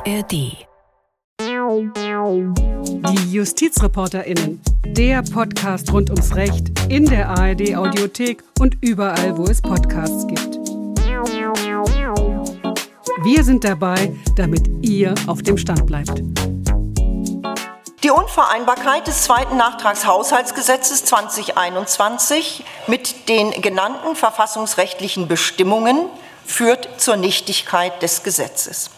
ARD. Die JustizreporterInnen. Der Podcast rund ums Recht in der ARD Audiothek und überall, wo es Podcasts gibt. Wir sind dabei, damit ihr auf dem Stand bleibt. Die Unvereinbarkeit des zweiten Nachtragshaushaltsgesetzes 2021 mit den genannten verfassungsrechtlichen Bestimmungen führt zur Nichtigkeit des Gesetzes.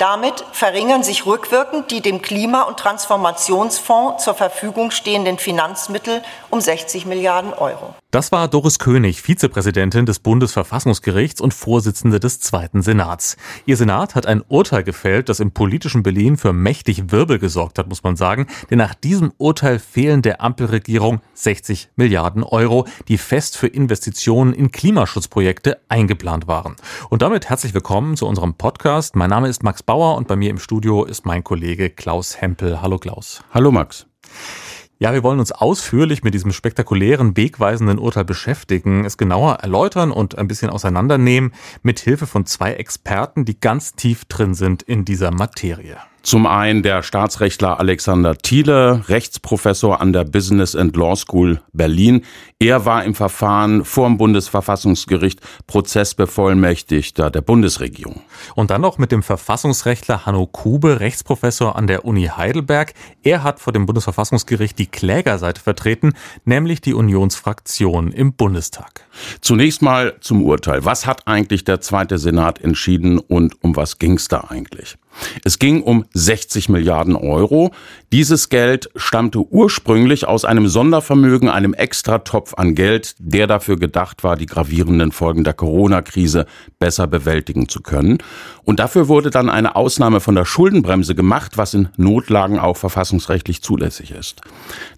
Damit verringern sich rückwirkend die dem Klima- und Transformationsfonds zur Verfügung stehenden Finanzmittel um 60 Milliarden Euro. Das war Doris König, Vizepräsidentin des Bundesverfassungsgerichts und Vorsitzende des Zweiten Senats. Ihr Senat hat ein Urteil gefällt, das im politischen Berlin für mächtig Wirbel gesorgt hat, muss man sagen. Denn nach diesem Urteil fehlen der Ampelregierung 60 Milliarden Euro, die fest für Investitionen in Klimaschutzprojekte eingeplant waren. Und damit herzlich willkommen zu unserem Podcast. Mein Name ist Max Bauer und bei mir im Studio ist mein Kollege Klaus Hempel. Hallo Klaus. Hallo Max. Ja, wir wollen uns ausführlich mit diesem spektakulären, wegweisenden Urteil beschäftigen, es genauer erläutern und ein bisschen auseinandernehmen, mit Hilfe von zwei Experten, die ganz tief drin sind in dieser Materie. Zum einen der Staatsrechtler Alexander Thiele, Rechtsprofessor an der Business and Law School Berlin. Er war im Verfahren vor dem Bundesverfassungsgericht Prozessbevollmächtigter der Bundesregierung. Und dann noch mit dem Verfassungsrechtler Hanno Kube, Rechtsprofessor an der Uni Heidelberg. Er hat vor dem Bundesverfassungsgericht die Klägerseite vertreten, nämlich die Unionsfraktion im Bundestag. Zunächst mal zum Urteil. Was hat eigentlich der Zweite Senat entschieden und um was ging es da eigentlich? Es ging um 60 Milliarden Euro. Dieses Geld stammte ursprünglich aus einem Sondervermögen, einem Extratopf an Geld, der dafür gedacht war, die gravierenden Folgen der Corona-Krise besser bewältigen zu können. Und dafür wurde dann eine Ausnahme von der Schuldenbremse gemacht, was in Notlagen auch verfassungsrechtlich zulässig ist.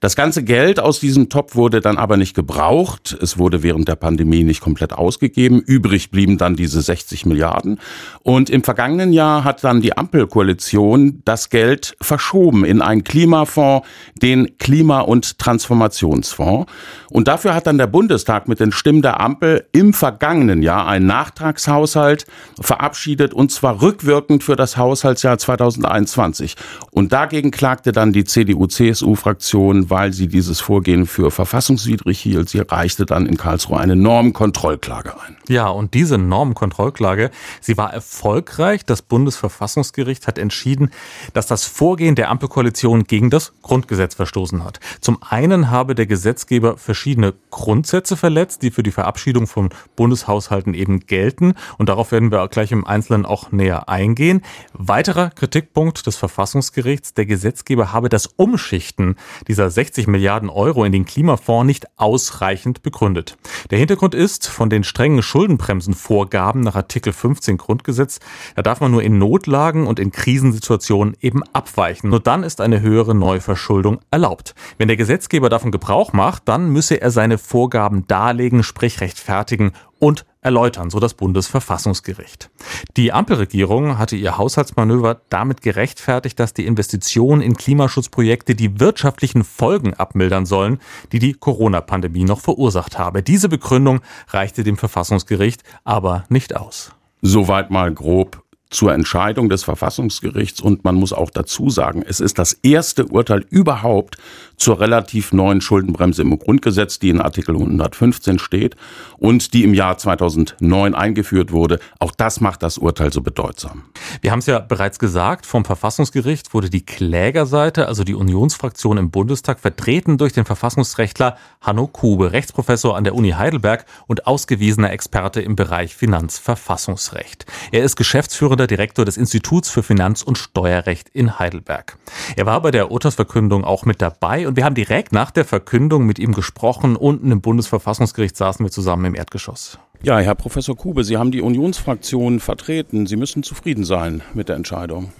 Das ganze Geld aus diesem Topf wurde dann aber nicht gebraucht. Es wurde während der Pandemie nicht komplett ausgegeben. Übrig blieben dann diese 60 Milliarden. Und im vergangenen Jahr hat dann die Ampelkoalition das Geld verschoben in einen Klimafonds, den Klima- und Transformationsfonds. Und dafür hat dann der Bundestag mit den Stimmen der Ampel im vergangenen Jahr einen Nachtragshaushalt verabschiedet und zwar rückwirkend für das Haushaltsjahr 2021. Und dagegen klagte dann die CDU-CSU-Fraktion, weil sie dieses Vorgehen für verfassungswidrig hielt. Sie reichte dann in Karlsruhe eine Normkontrollklage ein. Ja, und diese Normkontrollklage, sie war erfolgreich. Das Bundesverfassungsgericht hat entschieden, dass das Vorgehen der Ampelkoalition gegen das Grundgesetz verstoßen hat. Zum einen habe der Gesetzgeber verschiedene Grundsätze verletzt, die für die Verabschiedung von Bundeshaushalten eben gelten. Und darauf werden wir gleich im Einzelnen auch näher eingehen. Weiterer Kritikpunkt des Verfassungsgerichts, der Gesetzgeber habe das Umschichten dieser 60 Milliarden Euro in den Klimafonds nicht ausreichend begründet. Der Hintergrund ist, von den strengen Schuldenbremsenvorgaben nach Artikel 15 Grundgesetz, da darf man nur in Notlagen und in Krisensituationen eben abweichen. Nur dann ist eine höhere Neuverschuldung erlaubt. Wenn der Gesetzgeber davon Gebrauch macht, dann müsse er seine Vorgaben darlegen, sprich rechtfertigen und erläutern, so das Bundesverfassungsgericht. Die Ampelregierung hatte ihr Haushaltsmanöver damit gerechtfertigt, dass die Investitionen in Klimaschutzprojekte die wirtschaftlichen Folgen abmildern sollen, die die Corona-Pandemie noch verursacht habe. Diese Begründung reichte dem Verfassungsgericht aber nicht aus. Soweit mal grob zur Entscheidung des Verfassungsgerichts und man muss auch dazu sagen, es ist das erste Urteil überhaupt zur relativ neuen Schuldenbremse im Grundgesetz, die in Artikel 115 steht und die im Jahr 2009 eingeführt wurde. Auch das macht das Urteil so bedeutsam. Wir haben es ja bereits gesagt, vom Verfassungsgericht wurde die Klägerseite, also die Unionsfraktion im Bundestag, vertreten durch den Verfassungsrechtler Hanno Kube, Rechtsprofessor an der Uni Heidelberg und ausgewiesener Experte im Bereich Finanzverfassungsrecht. Er ist geschäftsführender Direktor des Instituts für Finanz- und Steuerrecht in Heidelberg. Er war bei der Urteilsverkündung auch mit dabei und wir haben direkt nach der Verkündung mit ihm gesprochen. Unten im Bundesverfassungsgericht saßen wir zusammen im Erdgeschoss. Ja, Herr Professor Kube, Sie haben die Unionsfraktion vertreten. Sie müssen zufrieden sein mit der Entscheidung.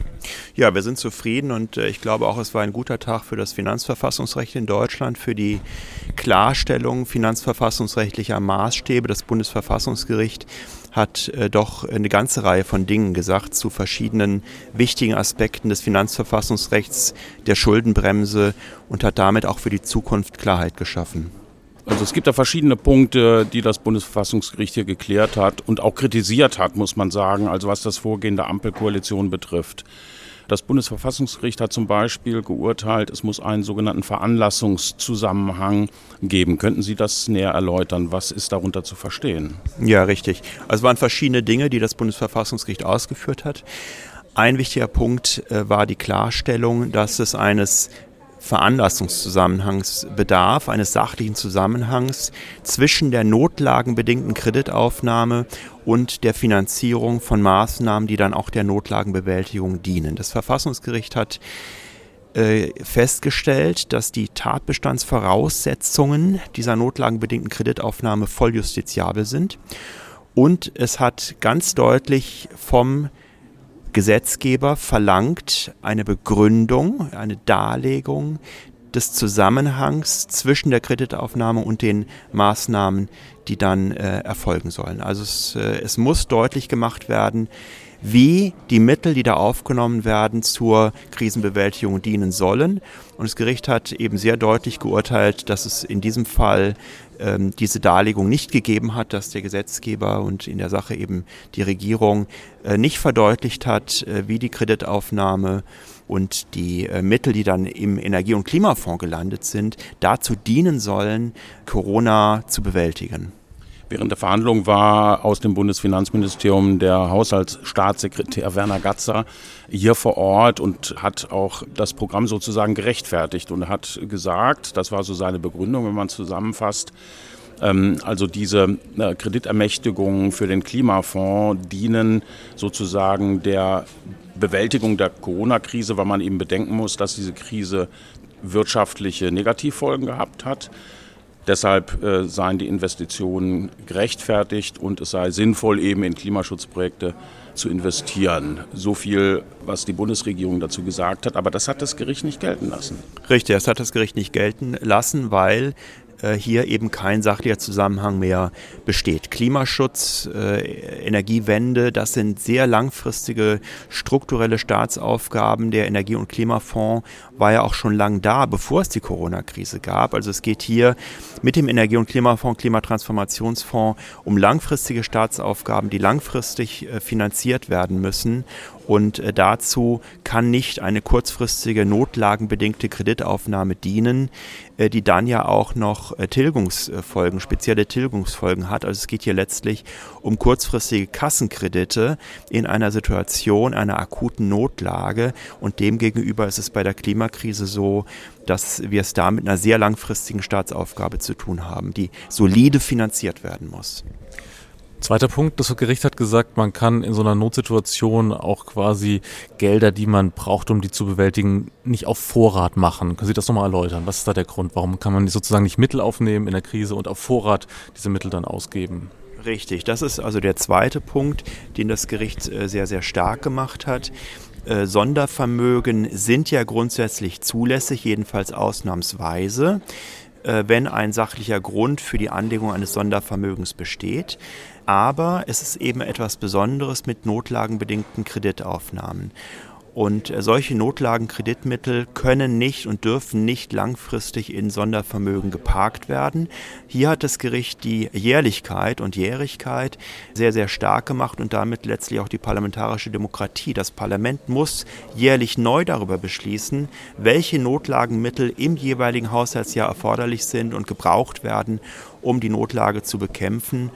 Ja, wir sind zufrieden und äh, ich glaube auch, es war ein guter Tag für das Finanzverfassungsrecht in Deutschland, für die Klarstellung finanzverfassungsrechtlicher Maßstäbe. Das Bundesverfassungsgericht hat äh, doch eine ganze Reihe von Dingen gesagt zu verschiedenen wichtigen Aspekten des Finanzverfassungsrechts, der Schuldenbremse und hat damit auch für die Zukunft Klarheit geschaffen. Also es gibt da verschiedene Punkte, die das Bundesverfassungsgericht hier geklärt hat und auch kritisiert hat, muss man sagen, also was das Vorgehen der Ampelkoalition betrifft. Das Bundesverfassungsgericht hat zum Beispiel geurteilt, es muss einen sogenannten Veranlassungszusammenhang geben. Könnten Sie das näher erläutern? Was ist darunter zu verstehen? Ja, richtig. Also es waren verschiedene Dinge, die das Bundesverfassungsgericht ausgeführt hat. Ein wichtiger Punkt äh, war die Klarstellung, dass es eines Veranlassungszusammenhangs bedarf, eines sachlichen Zusammenhangs zwischen der notlagenbedingten Kreditaufnahme und der Finanzierung von Maßnahmen, die dann auch der Notlagenbewältigung dienen. Das Verfassungsgericht hat äh, festgestellt, dass die Tatbestandsvoraussetzungen dieser notlagenbedingten Kreditaufnahme voll justiziabel sind und es hat ganz deutlich vom Gesetzgeber verlangt eine Begründung, eine Darlegung des Zusammenhangs zwischen der Kreditaufnahme und den Maßnahmen, die dann äh, erfolgen sollen. Also es, äh, es muss deutlich gemacht werden, wie die Mittel, die da aufgenommen werden, zur Krisenbewältigung dienen sollen. Und das Gericht hat eben sehr deutlich geurteilt, dass es in diesem Fall ähm, diese Darlegung nicht gegeben hat, dass der Gesetzgeber und in der Sache eben die Regierung äh, nicht verdeutlicht hat, äh, wie die Kreditaufnahme und die äh, Mittel, die dann im Energie- und Klimafonds gelandet sind, dazu dienen sollen, Corona zu bewältigen. Während der Verhandlung war aus dem Bundesfinanzministerium der Haushaltsstaatssekretär Werner Gatzer hier vor Ort und hat auch das Programm sozusagen gerechtfertigt und hat gesagt, das war so seine Begründung, wenn man zusammenfasst, ähm, also diese äh, Kreditermächtigungen für den Klimafonds dienen sozusagen der Bewältigung der Corona-Krise, weil man eben bedenken muss, dass diese Krise wirtschaftliche Negativfolgen gehabt hat. Deshalb äh, seien die Investitionen gerechtfertigt und es sei sinnvoll, eben in Klimaschutzprojekte zu investieren. So viel, was die Bundesregierung dazu gesagt hat. Aber das hat das Gericht nicht gelten lassen. Richtig, das hat das Gericht nicht gelten lassen, weil äh, hier eben kein sachlicher Zusammenhang mehr besteht. Klimaschutz, äh, Energiewende, das sind sehr langfristige strukturelle Staatsaufgaben. Der Energie- und Klimafonds war ja auch schon lang da, bevor es die Corona-Krise gab. Also es geht hier mit dem Energie- und Klimafonds, Klimatransformationsfonds um langfristige Staatsaufgaben, die langfristig äh, finanziert werden müssen. Und äh, dazu kann nicht eine kurzfristige notlagenbedingte Kreditaufnahme dienen, äh, die dann ja auch noch äh, Tilgungsfolgen, spezielle Tilgungsfolgen hat. Also es geht hier letztlich um kurzfristige Kassenkredite in einer Situation einer akuten Notlage. Und demgegenüber ist es bei der Klimakrise so, dass wir es da mit einer sehr langfristigen Staatsaufgabe zu tun haben, die solide finanziert werden muss. Zweiter Punkt, das Gericht hat gesagt, man kann in so einer Notsituation auch quasi Gelder, die man braucht, um die zu bewältigen, nicht auf Vorrat machen. Können Sie das nochmal erläutern? Was ist da der Grund? Warum kann man sozusagen nicht Mittel aufnehmen in der Krise und auf Vorrat diese Mittel dann ausgeben? Richtig, das ist also der zweite Punkt, den das Gericht äh, sehr, sehr stark gemacht hat. Äh, Sondervermögen sind ja grundsätzlich zulässig, jedenfalls ausnahmsweise wenn ein sachlicher Grund für die Anlegung eines Sondervermögens besteht. Aber es ist eben etwas Besonderes mit notlagenbedingten Kreditaufnahmen. Und äh, solche Notlagenkreditmittel können nicht und dürfen nicht langfristig in Sondervermögen geparkt werden. Hier hat das Gericht die Jährlichkeit und Jährigkeit sehr, sehr stark gemacht und damit letztlich auch die parlamentarische Demokratie. Das Parlament muss jährlich neu darüber beschließen, welche Notlagenmittel im jeweiligen Haushaltsjahr erforderlich sind und gebraucht werden, um die Notlage zu bekämpfen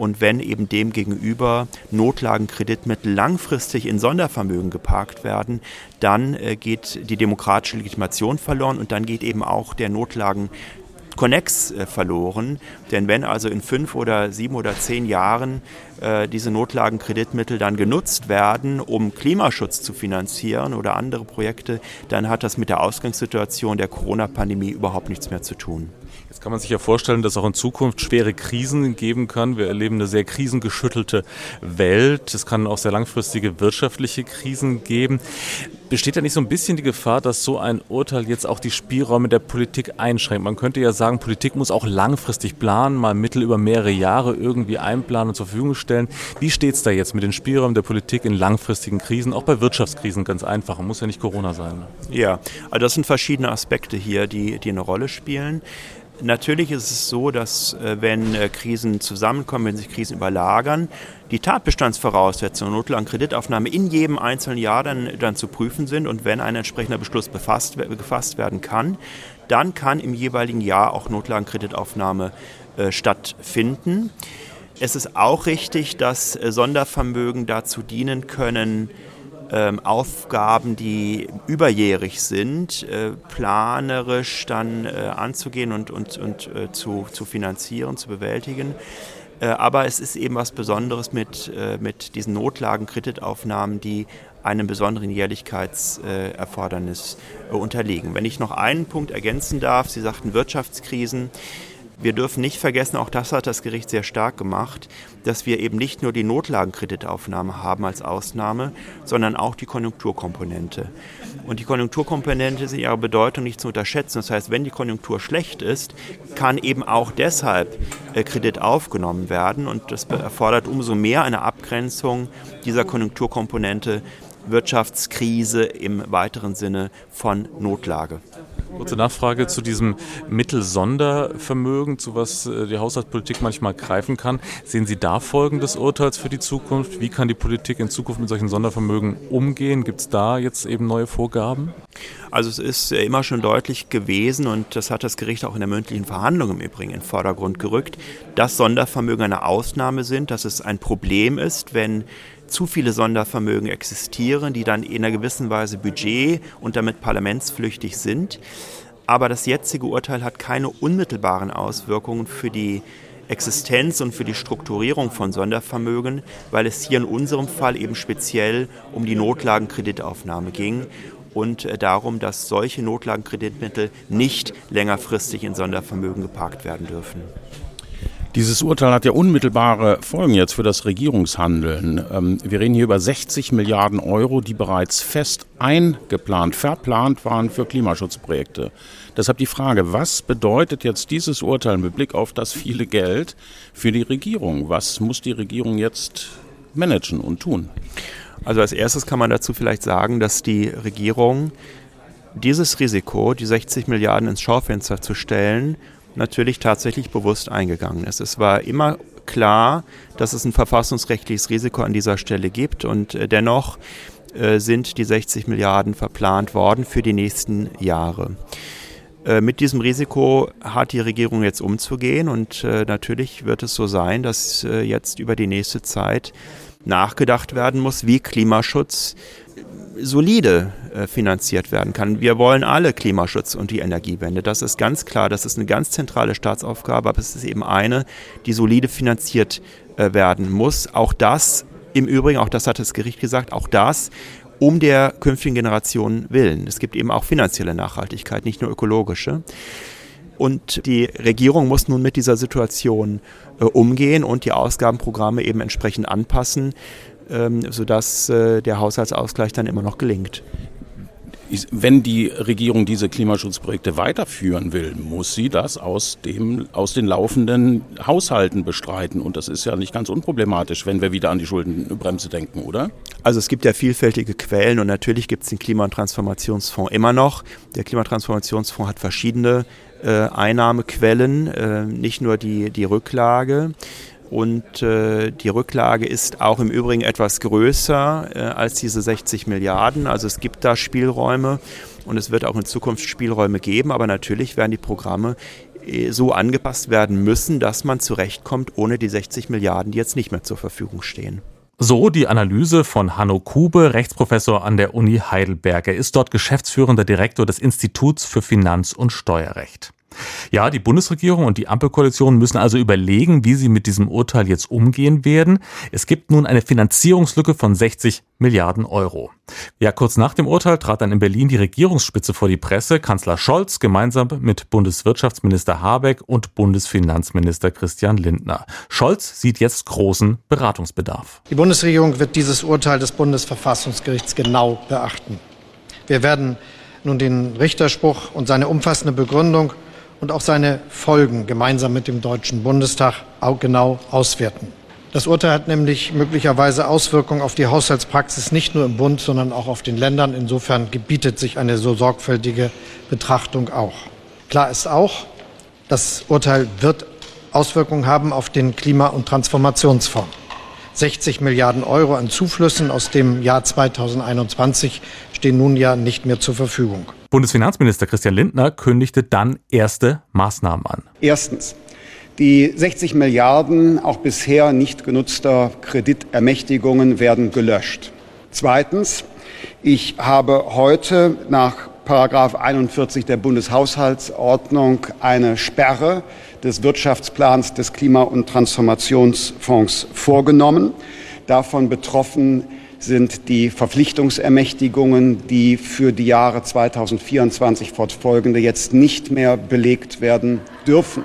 und wenn eben dem gegenüber Notlagenkreditmittel langfristig in Sondervermögen geparkt werden, dann äh, geht die demokratische Legitimation verloren und dann geht eben auch der Notlagen Connex äh, verloren. Denn wenn also in fünf oder sieben oder zehn Jahren äh, diese Notlagenkreditmittel dann genutzt werden, um Klimaschutz zu finanzieren oder andere Projekte, dann hat das mit der Ausgangssituation der Corona-Pandemie überhaupt nichts mehr zu tun. Jetzt kann man sich ja vorstellen, dass es auch in Zukunft schwere Krisen geben kann. Wir erleben eine sehr krisengeschüttelte Welt. Es kann auch sehr langfristige wirtschaftliche Krisen geben. Besteht da nicht so ein bisschen die Gefahr, dass so ein Urteil jetzt auch die Spielräume der Politik einschränkt? Man könnte ja sagen, Politik muss auch langfristig planen, mal Mittel über mehrere Jahre irgendwie einplanen und zur Verfügung stellen. Wie steht es da jetzt mit den Spielräumen der Politik in langfristigen Krisen, auch bei Wirtschaftskrisen ganz einfach? Muss ja nicht Corona sein. Ja, also das sind verschiedene Aspekte hier, die, die eine Rolle spielen. Natürlich ist es so, dass äh, wenn äh, Krisen zusammenkommen, wenn sich Krisen überlagern, die Tatbestandsvoraussetzungen notlagen Kreditaufnahme in jedem einzelnen Jahr dann, dann zu prüfen sind und wenn ein entsprechender Beschluss befasst, gefasst werden kann, dann kann im jeweiligen Jahr auch Notlagenkreditaufnahme äh, stattfinden. Es ist auch richtig, dass äh, Sondervermögen dazu dienen können, ähm, Aufgaben, die überjährig sind, äh, planerisch dann äh, anzugehen und, und, und äh, zu, zu finanzieren, zu bewältigen. Äh, aber es ist eben was Besonderes mit, äh, mit diesen Notlagen-Kreditaufnahmen, die einem besonderen Jährlichkeitserfordernis äh, unterliegen. Wenn ich noch einen Punkt ergänzen darf, Sie sagten Wirtschaftskrisen. Wir dürfen nicht vergessen, auch das hat das Gericht sehr stark gemacht, dass wir eben nicht nur die Notlagenkreditaufnahme haben als Ausnahme, sondern auch die Konjunkturkomponente. Und die Konjunkturkomponente ist in ihrer Bedeutung nicht zu unterschätzen. Das heißt, wenn die Konjunktur schlecht ist, kann eben auch deshalb äh, Kredit aufgenommen werden. Und das erfordert umso mehr eine Abgrenzung dieser Konjunkturkomponente Wirtschaftskrise im weiteren Sinne von Notlage. Kurze Nachfrage zu diesem Mittelsondervermögen, zu was äh, die Haushaltspolitik manchmal greifen kann. Sehen Sie da Folgen des Urteils für die Zukunft? Wie kann die Politik in Zukunft mit solchen Sondervermögen umgehen? Gibt es da jetzt eben neue Vorgaben? Also es ist immer schon deutlich gewesen und das hat das Gericht auch in der mündlichen Verhandlung im Übrigen in den Vordergrund gerückt, dass Sondervermögen eine Ausnahme sind, dass es ein Problem ist, wenn zu viele Sondervermögen existieren, die dann in einer gewissen Weise budget- und damit parlamentsflüchtig sind. Aber das jetzige Urteil hat keine unmittelbaren Auswirkungen für die Existenz und für die Strukturierung von Sondervermögen, weil es hier in unserem Fall eben speziell um die Notlagenkreditaufnahme ging und äh, darum, dass solche Notlagenkreditmittel nicht längerfristig in Sondervermögen geparkt werden dürfen. Dieses Urteil hat ja unmittelbare Folgen jetzt für das Regierungshandeln. Ähm, wir reden hier über 60 Milliarden Euro, die bereits fest eingeplant, verplant waren für Klimaschutzprojekte. Deshalb die Frage, was bedeutet jetzt dieses Urteil mit Blick auf das viele Geld für die Regierung? Was muss die Regierung jetzt managen und tun? Also als erstes kann man dazu vielleicht sagen, dass die Regierung dieses Risiko, die 60 Milliarden ins Schaufenster zu stellen, natürlich tatsächlich bewusst eingegangen ist. Es war immer klar, dass es ein verfassungsrechtliches Risiko an dieser Stelle gibt und äh, dennoch äh, sind die 60 Milliarden verplant worden für die nächsten Jahre. Äh, mit diesem Risiko hat die Regierung jetzt umzugehen und natürlich wird es so sein, dass jetzt über die nächste Zeit nachgedacht werden muss, wie Klimaschutz solide äh, finanziert werden kann. Wir wollen alle Klimaschutz und die Energiewende. Das ist ganz klar. Das ist eine ganz zentrale Staatsaufgabe, aber es ist eben eine, die solide finanziert äh, werden muss. Auch das, im Übrigen, auch das hat das Gericht gesagt, auch das um der künftigen Generation willen. Es gibt eben auch finanzielle Nachhaltigkeit, nicht nur ökologische. Und die Regierung muss nun mit dieser Situation äh, umgehen und die Ausgabenprogramme eben entsprechend anpassen ähm, sodass äh, der Haushaltsausgleich dann immer noch gelingt. Wenn die Regierung diese Klimaschutzprojekte weiterführen will, muss sie das aus, dem, aus den laufenden Haushalten bestreiten. Und das ist ja nicht ganz unproblematisch, wenn wir wieder an die Schuldenbremse denken, oder? Also es gibt ja vielfältige Quellen und natürlich gibt es den Klima- und Transformationsfonds immer noch. Der Klimatransformationsfonds hat verschiedene äh, Einnahmequellen, äh, nicht nur die, die Rücklage. Und äh, die Rücklage ist auch im Übrigen etwas größer äh, als diese 60 Milliarden. Also es gibt da Spielräume und es wird auch in Zukunft Spielräume geben. Aber natürlich werden die Programme äh, so angepasst werden müssen, dass man zurechtkommt ohne die 60 Milliarden, die jetzt nicht mehr zur Verfügung stehen. So die Analyse von Hanno Kube, Rechtsprofessor an der Uni Heidelberg. Er ist dort geschäftsführender Direktor des Instituts für Finanz- und Steuerrecht. Ja, die Bundesregierung und die Ampelkoalition müssen also überlegen, wie sie mit diesem Urteil jetzt umgehen werden. Es gibt nun eine Finanzierungslücke von 60 Milliarden Euro. Ja, kurz nach dem Urteil trat dann in Berlin die Regierungsspitze vor die Presse, Kanzler Scholz gemeinsam mit Bundeswirtschaftsminister Habeck und Bundesfinanzminister Christian Lindner. Scholz sieht jetzt großen Beratungsbedarf. Die Bundesregierung wird dieses Urteil des Bundesverfassungsgerichts genau beachten. Wir werden nun den Richterspruch und seine umfassende Begründung und auch seine Folgen gemeinsam mit dem Deutschen Bundestag genau auswerten. Das Urteil hat nämlich möglicherweise Auswirkungen auf die Haushaltspraxis nicht nur im Bund, sondern auch auf den Ländern. Insofern gebietet sich eine so sorgfältige Betrachtung auch. Klar ist auch, Das Urteil wird Auswirkungen haben auf den Klima- und Transformationsfonds. 60 Milliarden Euro an Zuflüssen aus dem Jahr 2021 stehen nun ja nicht mehr zur Verfügung. Bundesfinanzminister Christian Lindner kündigte dann erste Maßnahmen an. Erstens. Die 60 Milliarden auch bisher nicht genutzter Kreditermächtigungen werden gelöscht. Zweitens. Ich habe heute nach Paragraph 41 der Bundeshaushaltsordnung eine Sperre des Wirtschaftsplans des Klima- und Transformationsfonds vorgenommen. Davon betroffen sind die Verpflichtungsermächtigungen, die für die Jahre 2024 fortfolgende jetzt nicht mehr belegt werden dürfen.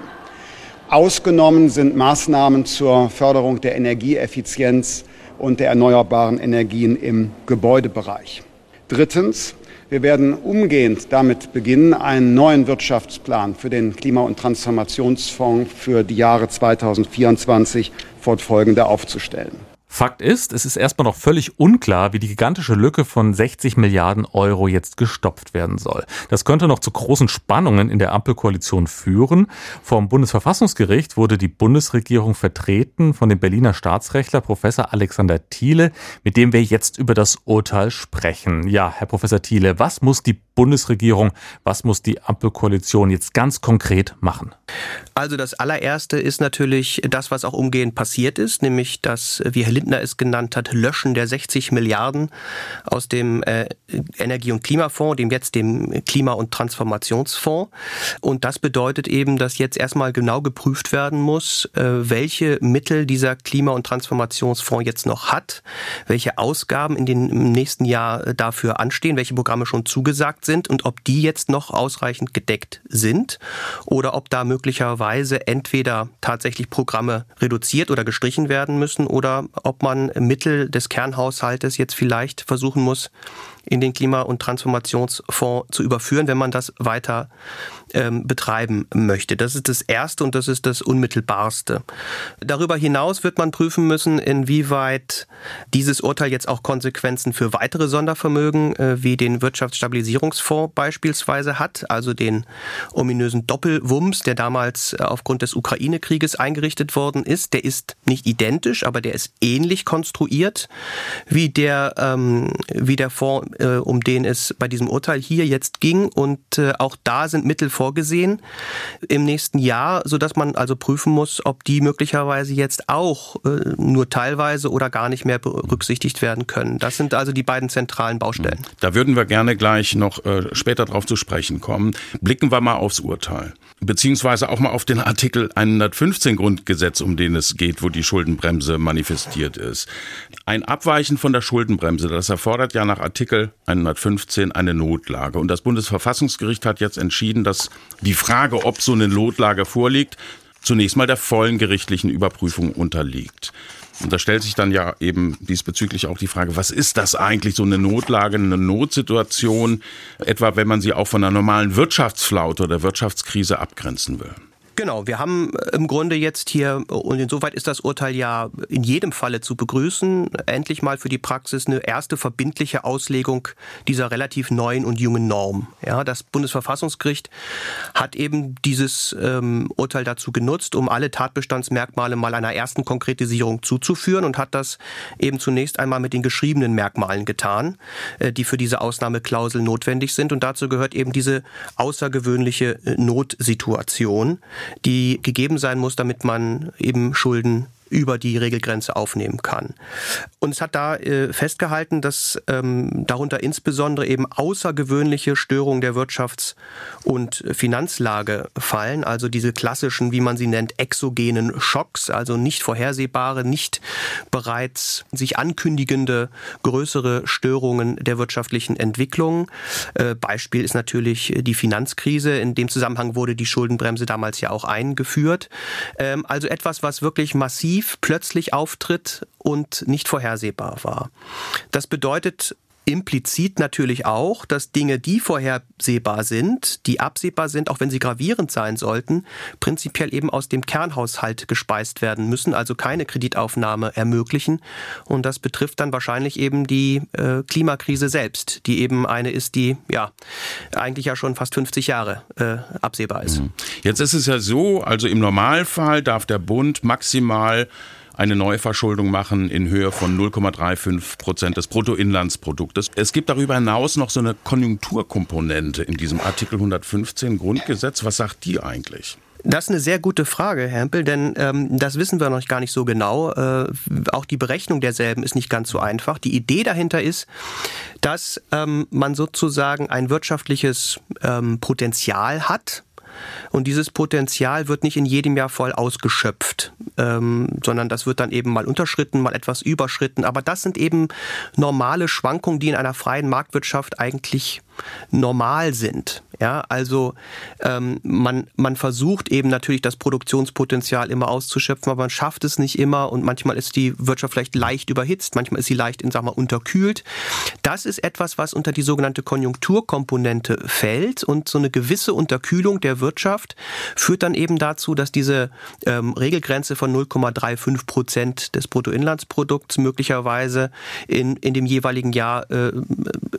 Ausgenommen sind Maßnahmen zur Förderung der Energieeffizienz und der erneuerbaren Energien im Gebäudebereich. Drittens. Wir werden umgehend damit beginnen, einen neuen Wirtschaftsplan für den Klima- und Transformationsfonds für die Jahre 2024 fortfolgende aufzustellen. Fakt ist, es ist erstmal noch völlig unklar, wie die gigantische Lücke von 60 Milliarden Euro jetzt gestopft werden soll. Das könnte noch zu großen Spannungen in der Ampelkoalition führen. Vom Bundesverfassungsgericht wurde die Bundesregierung vertreten von dem Berliner Staatsrechtler Professor Alexander Thiele, mit dem wir jetzt über das Urteil sprechen. Ja, Herr Professor Thiele, was muss die Bundesregierung, was muss die Ampelkoalition jetzt ganz konkret machen? Also das allererste ist natürlich das, was auch umgehend passiert ist, nämlich dass, wie Herr Lindner es genannt hat, Löschen der 60 Milliarden aus dem äh, Energie- und Klimafonds, dem jetzt dem Klima- und Transformationsfonds. Und das bedeutet eben, dass jetzt erstmal genau geprüft werden muss, äh, welche Mittel dieser Klima- und Transformationsfonds jetzt noch hat, welche Ausgaben in den im nächsten Jahr äh, dafür anstehen, welche Programme schon zugesagt sind und ob die jetzt noch ausreichend gedeckt sind oder ob da möglicherweise entweder tatsächlich Programme reduziert oder gestrichen werden müssen oder ob man Mittel des Kernhaushaltes jetzt vielleicht versuchen muss, in den Klima- und Transformationsfonds zu überführen, wenn man das weiter ähm, betreiben möchte. Das ist das Erste und das ist das Unmittelbarste. Darüber hinaus wird man prüfen müssen, inwieweit dieses Urteil jetzt auch Konsequenzen für weitere Sondervermögen äh, wie den Wirtschaftsstabilisierungsfonds beispielsweise hat, also den ominösen Doppelwumms, der damals äh, aufgrund des Ukraine-Krieges eingerichtet worden ist. Der ist nicht identisch, aber der ist ähnlich konstruiert wie der, ähm, wie der Fonds, äh, um den es bei diesem Urteil hier jetzt ging. Und äh, auch da sind Mittel vorgesehen im nächsten Jahr, sodass man also prüfen muss, ob die möglicherweise jetzt auch äh, nur teilweise oder gar nicht mehr berücksichtigt werden können. Das sind also die beiden zentralen Baustellen. Da würden wir gerne gleich noch äh, später drauf zu sprechen kommen. Blicken wir mal aufs Urteil. Beziehungsweise auch mal auf den Artikel 115 Grundgesetz, um den es geht, wo die Schuldenbremse manifestiert ist. Ein Abweichen von der Schuldenbremse, das erfordert ja nach Artikel 115 eine Notlage. Und das Bundesverfassungsgericht hat jetzt entschieden, dass die Frage, ob so eine Notlage vorliegt, zunächst mal der vollen gerichtlichen Überprüfung unterliegt. Und da stellt sich dann ja eben diesbezüglich auch die Frage, was ist das eigentlich, so eine Notlage, eine Notsituation, etwa wenn man sie auch von einer normalen Wirtschaftsflaute oder Wirtschaftskrise abgrenzen will? Genau, wir haben äh, im Grunde jetzt hier, und insoweit ist das Urteil ja in jedem Falle zu begrüßen, endlich mal für die Praxis eine erste verbindliche Auslegung dieser relativ neuen und jungen Norm. Ja, das Bundesverfassungsgericht hat eben dieses ähm, Urteil dazu genutzt, um alle Tatbestandsmerkmale mal einer ersten Konkretisierung zuzuführen und hat das eben zunächst einmal mit den geschriebenen Merkmalen getan, äh, die für diese Ausnahmeklausel notwendig sind. Und dazu gehört eben diese außergewöhnliche äh, Notsituation die gegeben sein muss, damit man eben Schulden über die Regelgrenze aufnehmen kann. Und es hat da äh, festgehalten, dass ähm, darunter insbesondere eben außergewöhnliche Störungen der Wirtschafts- und Finanzlage fallen, also diese klassischen, wie man sie nennt, exogenen Schocks, also nicht vorhersehbare, nicht bereits sich ankündigende größere Störungen der wirtschaftlichen Entwicklung. Äh, Beispiel ist natürlich die Finanzkrise. In dem Zusammenhang wurde die Schuldenbremse damals ja auch eingeführt. Ähm, also etwas, was wirklich massiv plötzlich auftritt und nicht vorhersehbar war. Das bedeutet implizit natürlich auch, dass Dinge, die vorhersehbar sind, die absehbar sind, auch wenn sie gravierend sein sollten, prinzipiell eben aus dem Kernhaushalt gespeist werden müssen, also keine Kreditaufnahme ermöglichen. Und das betrifft dann wahrscheinlich eben die äh, Klimakrise selbst, die eben eine ist, die ja eigentlich ja schon fast 50 Jahre äh, absehbar ist. Mhm. Jetzt ist es ja so, also im Normalfall darf der Bund maximal eine Neuverschuldung machen in Höhe von 0,35 Prozent des Bruttoinlandsproduktes. Es gibt darüber hinaus noch so eine Konjunkturkomponente in diesem Artikel 115 Grundgesetz. Was sagt die eigentlich? Das ist eine sehr gute Frage, Herr Hempel, denn ähm, das wissen wir noch gar nicht so genau. Äh, auch die Berechnung derselben ist nicht ganz so einfach. Die Idee dahinter ist, dass ähm, man sozusagen ein wirtschaftliches ähm, Potenzial hat, und dieses Potenzial wird nicht in jedem Jahr voll ausgeschöpft, ähm, sondern das wird dann eben mal unterschritten, mal etwas überschritten. Aber das sind eben normale Schwankungen, die in einer freien Marktwirtschaft eigentlich normal sind. Ja, also ähm, man, man versucht eben natürlich das Produktionspotenzial immer auszuschöpfen, aber man schafft es nicht immer und manchmal ist die Wirtschaft vielleicht leicht überhitzt, manchmal ist sie leicht in, sag mal, unterkühlt. Das ist etwas, was unter die sogenannte Konjunkturkomponente fällt und so eine gewisse Unterkühlung der Wirtschaft führt dann eben dazu, dass diese ähm, Regelgrenze von 0,35 Prozent des Bruttoinlandsprodukts möglicherweise in, in dem jeweiligen Jahr äh,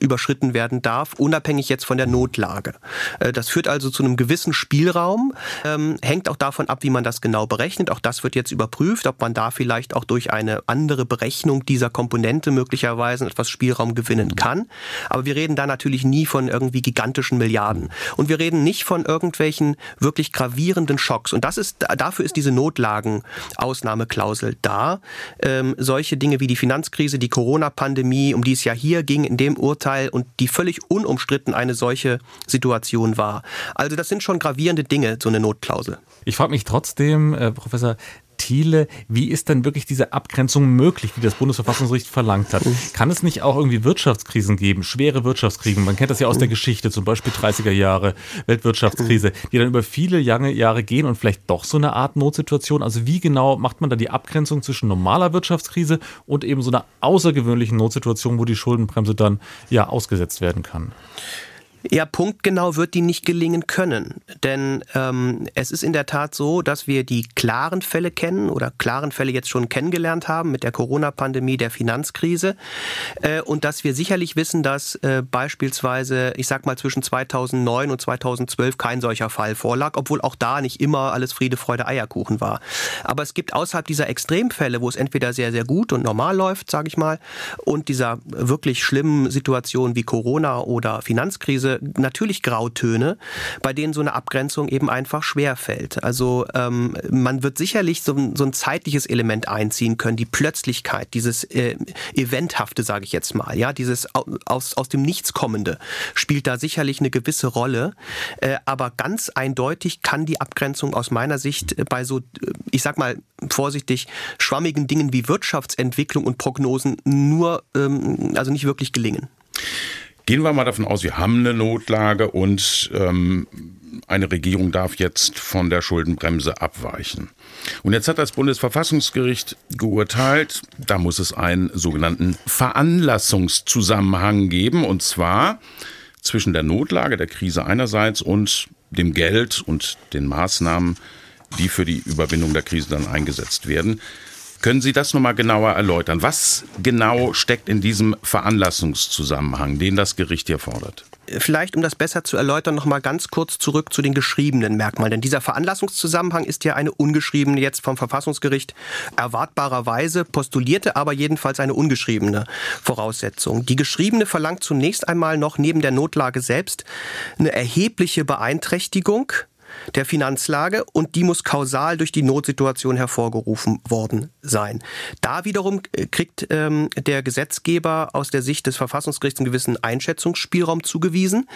überschritten werden darf unabhängig jetzt von der Notlage. Äh, das führt also zu einem gewissen Spielraum, ähm, hängt auch davon ab, wie man das genau berechnet. Auch das wird jetzt überprüft, ob man da vielleicht auch durch eine andere Berechnung dieser Komponente möglicherweise etwas Spielraum gewinnen kann. Aber wir reden da natürlich nie von irgendwie gigantischen Milliarden. Und wir reden nicht von irgendwelchen wirklich gravierenden Schocks. Und das ist, dafür ist diese Notlagen-Ausnahmeklausel da. Ähm, solche Dinge wie die Finanzkrise, die Corona-Pandemie, um die es ja hier ging in dem Urteil und die völlig unumstritten unumstritten eine solche Situation war. Also das sind schon gravierende Dinge, so eine Notklausel. Ich frage mich trotzdem, äh, Professor, Thiele, wie ist denn wirklich diese Abgrenzung möglich, die das Bundesverfassungsgericht verlangt hat? Kann es nicht auch irgendwie Wirtschaftskrisen geben, schwere Wirtschaftskrisen? Man kennt das ja aus der Geschichte, zum Beispiel 30er Jahre, Weltwirtschaftskrise, die dann über viele lange Jahre gehen und vielleicht doch so eine Art Notsituation. Also wie genau macht man da die Abgrenzung zwischen normaler Wirtschaftskrise und eben so einer außergewöhnlichen Notsituation, wo die Schuldenbremse dann ja ausgesetzt werden kann? Ja, punktgenau wird die nicht gelingen können. Denn ähm, es ist in der Tat so, dass wir die klaren Fälle kennen oder klaren Fälle jetzt schon kennengelernt haben mit der Corona-Pandemie, der Finanzkrise. Äh, und dass wir sicherlich wissen, dass äh, beispielsweise, ich sag mal, zwischen 2009 und 2012 kein solcher Fall vorlag, obwohl auch da nicht immer alles Friede, Freude, Eierkuchen war. Aber es gibt außerhalb dieser Extremfälle, wo es entweder sehr, sehr gut und normal läuft, sage ich mal, und dieser wirklich schlimmen Situation wie Corona oder Finanzkrise, natürlich Grautöne, bei denen so eine Abgrenzung eben einfach schwer fällt. Also ähm, man wird sicherlich so, so, ein zeitliches Element einziehen können, die Plötzlichkeit, dieses äh, Eventhafte, sage ich jetzt mal, ja, dieses aus, aus dem Nichts kommende spielt da sicherlich eine gewisse Rolle. Äh, aber ganz eindeutig kann die Abgrenzung aus meiner Sicht bei so, ich sag mal vorsichtig, schwammigen Dingen wie Wirtschaftsentwicklung und Prognosen nur, ähm, also nicht wirklich gelingen. Gehen wir mal davon aus, wir haben eine Notlage und ähm, eine Regierung darf jetzt von der Schuldenbremse abweichen. Und jetzt hat das Bundesverfassungsgericht geurteilt, da muss es einen sogenannten Veranlassungszusammenhang geben, und zwar zwischen der Notlage, der Krise einerseits und dem Geld und den Maßnahmen, die für die Überwindung der Krise dann eingesetzt werden. Können Sie das nochmal genauer erläutern? Was genau steckt in diesem Veranlassungszusammenhang, den das Gericht hier fordert? Vielleicht, um das besser zu erläutern, noch mal ganz kurz zurück zu den geschriebenen Merkmalen. Denn dieser Veranlassungszusammenhang ist ja eine ungeschriebene, jetzt vom Verfassungsgericht erwartbarerweise postulierte, aber jedenfalls eine ungeschriebene Voraussetzung. Die geschriebene verlangt zunächst einmal noch neben der Notlage selbst eine erhebliche Beeinträchtigung der Finanzlage und die muss kausal durch die Notsituation hervorgerufen worden sein. Da wiederum äh, kriegt ähm, der Gesetzgeber aus der Sicht des Verfassungsgerichts einen gewissen Einschätzungsspielraum zugewiesen,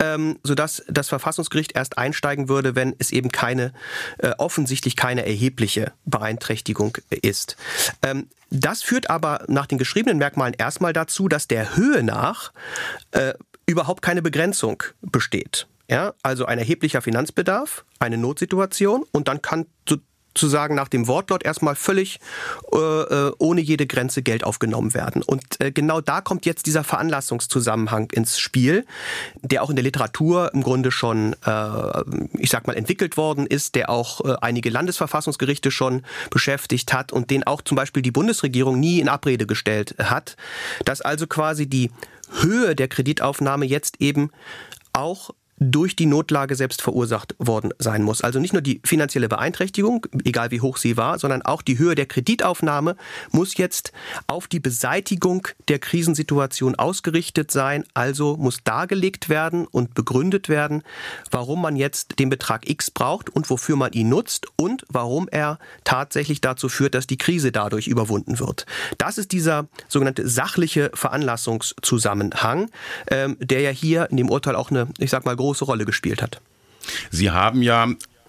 ähm, sodass das Verfassungsgericht erst einsteigen würde, wenn es eben keine, äh, offensichtlich keine erhebliche Beeinträchtigung ist. Ähm, das führt aber nach den geschriebenen Merkmalen erstmal dazu, dass der Höhe nach äh, überhaupt keine Begrenzung besteht. Ja, also ein erheblicher Finanzbedarf, eine Notsituation und dann kann so sozusagen nach dem Wortlaut erstmal völlig äh, äh, ohne jede Grenze Geld aufgenommen werden. Und äh, genau da kommt jetzt dieser Veranlassungszusammenhang ins Spiel, der auch in der Literatur im Grunde schon, äh, ich sag mal, entwickelt worden ist, der auch äh, einige Landesverfassungsgerichte schon beschäftigt hat und den auch zum Beispiel die Bundesregierung nie in Abrede gestellt hat, dass also quasi die Höhe der Kreditaufnahme jetzt eben auch durch die Notlage selbst verursacht worden sein muss. Also nicht nur die finanzielle Beeinträchtigung, egal wie hoch sie war, sondern auch die Höhe der Kreditaufnahme muss jetzt auf die Beseitigung der Krisensituation ausgerichtet sein. Also muss dargelegt werden und begründet werden, warum man jetzt den Betrag X braucht und wofür man ihn nutzt und warum er tatsächlich dazu führt, dass die Krise dadurch überwunden wird. Das ist dieser sogenannte sachliche Veranlassungszusammenhang, ähm, der ja hier in dem Urteil auch eine, ich sag mal, große Rolle gespielt hat. Sie haben ja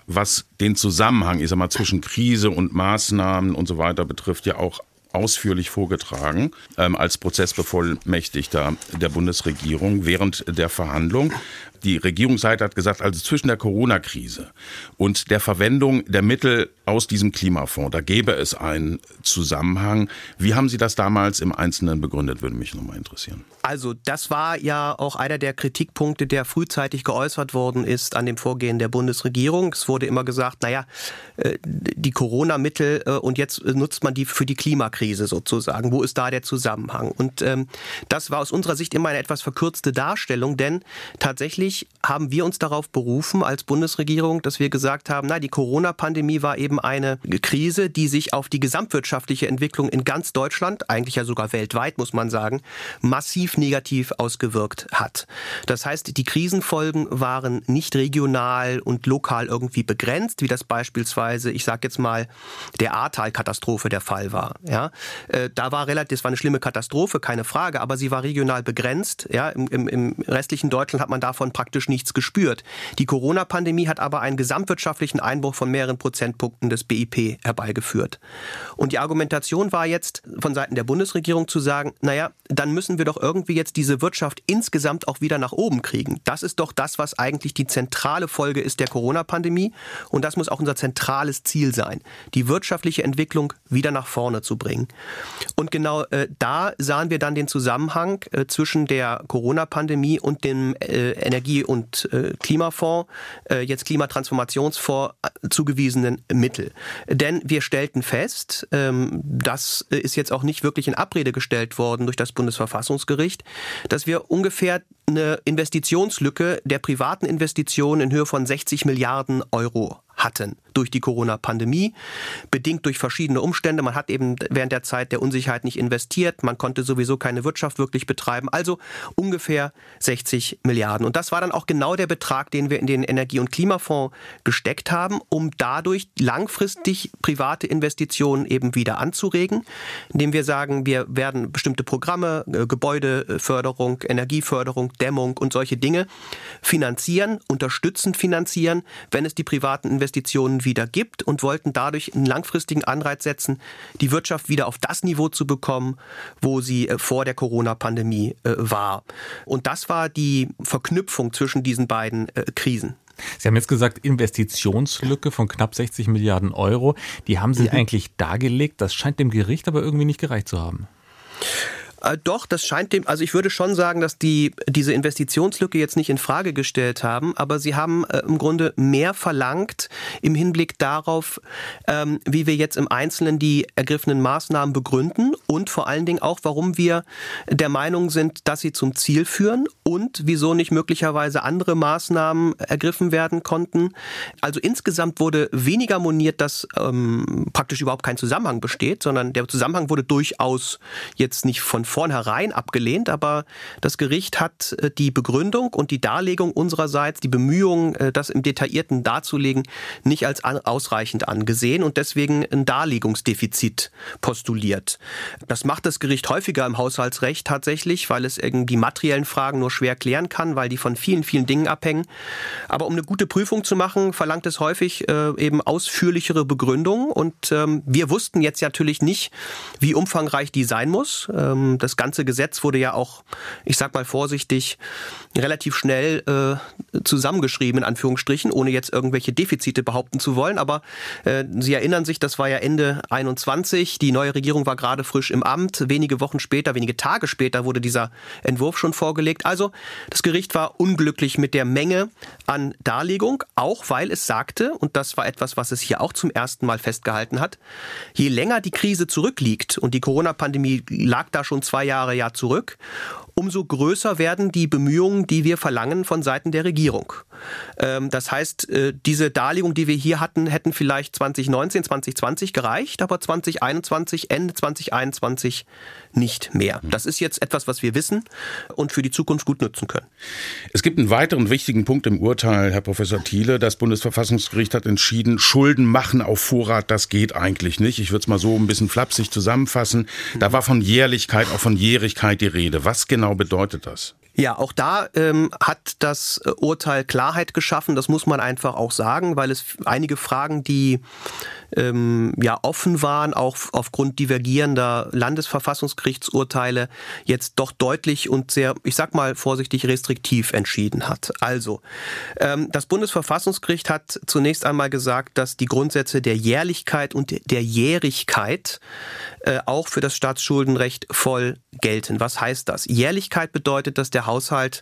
was den Zusammenhang, ich sag mal, zwischen Krise und Maßnahmen und so weiter betrifft, ja auch ausführlich vorgetragen ähm, als Prozessbevollmächtigter der Bundesregierung während der Verhandlung. Die Regierungsseite hat gesagt, also zwischen der Corona-Krise und der Verwendung der Mittel aus diesem Klimafonds, da gäbe es einen Zusammenhang. Wie haben Sie das damals im Einzelnen begründet, würde mich nochmal interessieren. Also das war ja auch einer der Kritikpunkte, der frühzeitig geäußert worden ist an dem Vorgehen der Bundesregierung. Es wurde immer gesagt, naja, äh, die Corona-Mittel äh, und jetzt nutzt man die für die Klimakrise sozusagen. Wo ist da der Zusammenhang? Und ähm, das war aus unserer Sicht immer eine etwas verkürzte Darstellung, denn tatsächlich haben wir uns darauf berufen als Bundesregierung, dass wir gesagt haben, na, die Corona-Pandemie war eben eine Krise, die sich auf die gesamtwirtschaftliche Entwicklung in ganz Deutschland, eigentlich ja sogar weltweit, muss man sagen, massiv negativ ausgewirkt hat. Das heißt, die Krisenfolgen waren nicht regional und lokal irgendwie begrenzt, wie das beispielsweise, ich sage jetzt mal, der Ahrtal-Katastrophe der Fall war. Ja, äh, da war relativ, das war eine schlimme Katastrophe, keine Frage, aber sie war regional begrenzt. Ja, im, im, im restlichen Deutschland hat man davon praktisch nichts gespürt. Die Corona-Pandemie hat aber einen gesamtwirtschaftlichen Einbruch von mehreren Prozentpunkten des BIP herbeigeführt. Und die Argumentation war jetzt von Seiten der Bundesregierung zu sagen, naja, dann müssen wir doch irgendwie jetzt diese Wirtschaft insgesamt auch wieder nach oben kriegen. Das ist doch das, was eigentlich die zentrale Folge ist der Corona-Pandemie. Und das muss auch unser zentrales Ziel sein, die wirtschaftliche Entwicklung wieder nach vorne zu bringen. Und genau äh, da sahen wir dann den Zusammenhang äh, zwischen der Corona-Pandemie und dem äh, Energie- und äh, Klimafonds, äh, jetzt Klimatransformationsfonds äh, zugewiesenen Mittel. Denn wir stellten fest, ähm, das ist jetzt auch nicht wirklich in Abrede gestellt worden durch das Bundesverfassungsgericht, dass wir ungefähr eine Investitionslücke der privaten Investitionen in Höhe von 60 Milliarden Euro hatten durch die Corona-Pandemie, bedingt durch verschiedene Umstände. Man hat eben während der Zeit der Unsicherheit nicht investiert, man konnte sowieso keine Wirtschaft wirklich betreiben, also ungefähr 60 Milliarden. Und das war dann auch genau der Betrag, den wir in den Energie- und Klimafonds gesteckt haben, um dadurch langfristig private Investitionen eben wieder anzuregen, indem wir sagen, wir werden bestimmte Programme, äh, Gebäudeförderung, Energieförderung, Dämmung und solche Dinge finanzieren, unterstützend finanzieren, wenn es die privaten Investitionen Investitionen wieder gibt und wollten dadurch einen langfristigen Anreiz setzen, die Wirtschaft wieder auf das Niveau zu bekommen, wo sie äh, vor der Corona-Pandemie äh, war. Und das war die Verknüpfung zwischen diesen beiden äh, Krisen. Sie haben jetzt gesagt, Investitionslücke von knapp 60 Milliarden Euro. Die haben Sie mhm. eigentlich dargelegt. Das scheint dem Gericht aber irgendwie nicht gereicht zu haben. Äh, doch, das scheint dem, also ich würde schon sagen, dass die diese Investitionslücke jetzt nicht in Frage gestellt haben, aber sie haben äh, im Grunde mehr verlangt im Hinblick darauf, ähm, wie wir jetzt im Einzelnen die ergriffenen Maßnahmen begründen und vor allen Dingen auch, warum wir der Meinung sind, dass sie zum Ziel führen und wieso nicht möglicherweise andere Maßnahmen ergriffen werden konnten. Also insgesamt wurde weniger moniert, dass ähm, praktisch überhaupt kein Zusammenhang besteht, sondern der Zusammenhang wurde durchaus jetzt nicht von vornherein abgelehnt, aber das Gericht hat äh, die Begründung und die Darlegung unsererseits, die Bemühungen, äh, das im Detaillierten darzulegen, nicht als ausreichend angesehen und deswegen ein Darlegungsdefizit postuliert. Das macht das Gericht häufiger im Haushaltsrecht tatsächlich, weil es irgendwie materiellen Fragen nur schwer klären kann, weil die von vielen, vielen Dingen abhängen. Aber um eine gute Prüfung zu machen, verlangt es häufig äh, eben ausführlichere Begründungen und ähm, wir wussten jetzt natürlich nicht, wie umfangreich die sein muss. Das ganze Gesetz wurde ja auch, ich sag mal vorsichtig, relativ schnell äh, zusammengeschrieben, in Anführungsstrichen, ohne jetzt irgendwelche Defizite behaupten zu wollen. Aber äh, Sie erinnern sich, das war ja Ende 21. Die neue Regierung war gerade frisch im Amt. Wenige Wochen später, wenige Tage später wurde dieser Entwurf schon vorgelegt. Also das Gericht war unglücklich mit der Menge an Darlegung, auch weil es sagte, und das war etwas, was es hier auch zum ersten Mal festgehalten hat, je länger die Krise zurückliegt, und die Corona-Pandemie lag da schon zwei Jahre ja zurück, umso größer werden die Bemühungen, die wir verlangen von Seiten der Regierung. Ähm, das heißt, äh, diese Darlegung, die wir hier hatten, hätten vielleicht 2019, 2020 gereicht, aber 2021, Ende 2021 nicht mehr. Das ist jetzt etwas, was wir wissen und für die Zukunft gut nutzen können. Es gibt einen weiteren wichtigen Punkt im Urteil, Herr Professor Thiele. Das Bundesverfassungsgericht hat entschieden, Schulden machen auf Vorrat, das geht eigentlich nicht. Ich würde es mal so ein bisschen flapsig zusammenfassen. Da war von Jährlichkeit, auch von Jährigkeit die Rede. Was genau bedeutet das? Ja, auch da ähm, hat das äh, Urteil Klarheit geschaffen. Das muss man einfach auch sagen, weil es einige Fragen, die ähm, ja offen waren, auch aufgrund divergierender Landesverfassungsgerichtsurteile, jetzt doch deutlich und sehr, ich sag mal vorsichtig restriktiv entschieden hat. Also, ähm, das Bundesverfassungsgericht hat zunächst einmal gesagt, dass die Grundsätze der Jährlichkeit und der Jährigkeit äh, auch für das Staatsschuldenrecht voll gelten. Was heißt das? Jährlichkeit bedeutet, dass der Haushalt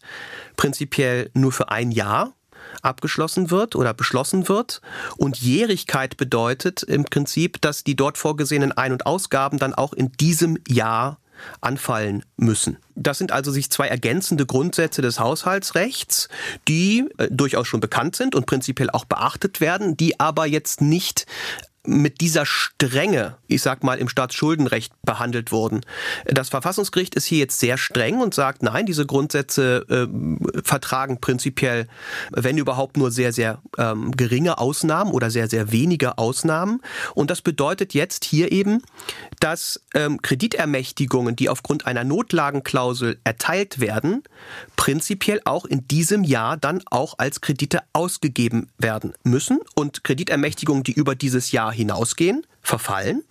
prinzipiell nur für ein Jahr abgeschlossen wird oder beschlossen wird. Und Jährigkeit bedeutet im Prinzip, dass die dort vorgesehenen Ein- und Ausgaben dann auch in diesem Jahr anfallen müssen. Das sind also sich zwei ergänzende Grundsätze des Haushaltsrechts, die äh, durchaus schon bekannt sind und prinzipiell auch beachtet werden, die aber jetzt nicht mit dieser Strenge, ich sag mal, im Staatsschuldenrecht behandelt wurden. Das Verfassungsgericht ist hier jetzt sehr streng und sagt, nein, diese Grundsätze äh, vertragen prinzipiell, wenn überhaupt nur sehr, sehr ähm, geringe Ausnahmen oder sehr, sehr wenige Ausnahmen. Und das bedeutet jetzt hier eben, dass ähm, Kreditermächtigungen, die aufgrund einer Notlagenklausel erteilt werden, prinzipiell auch in diesem Jahr dann auch als Kredite ausgegeben werden müssen. Und Kreditermächtigungen, die über dieses Jahr hinausgehen, verfallen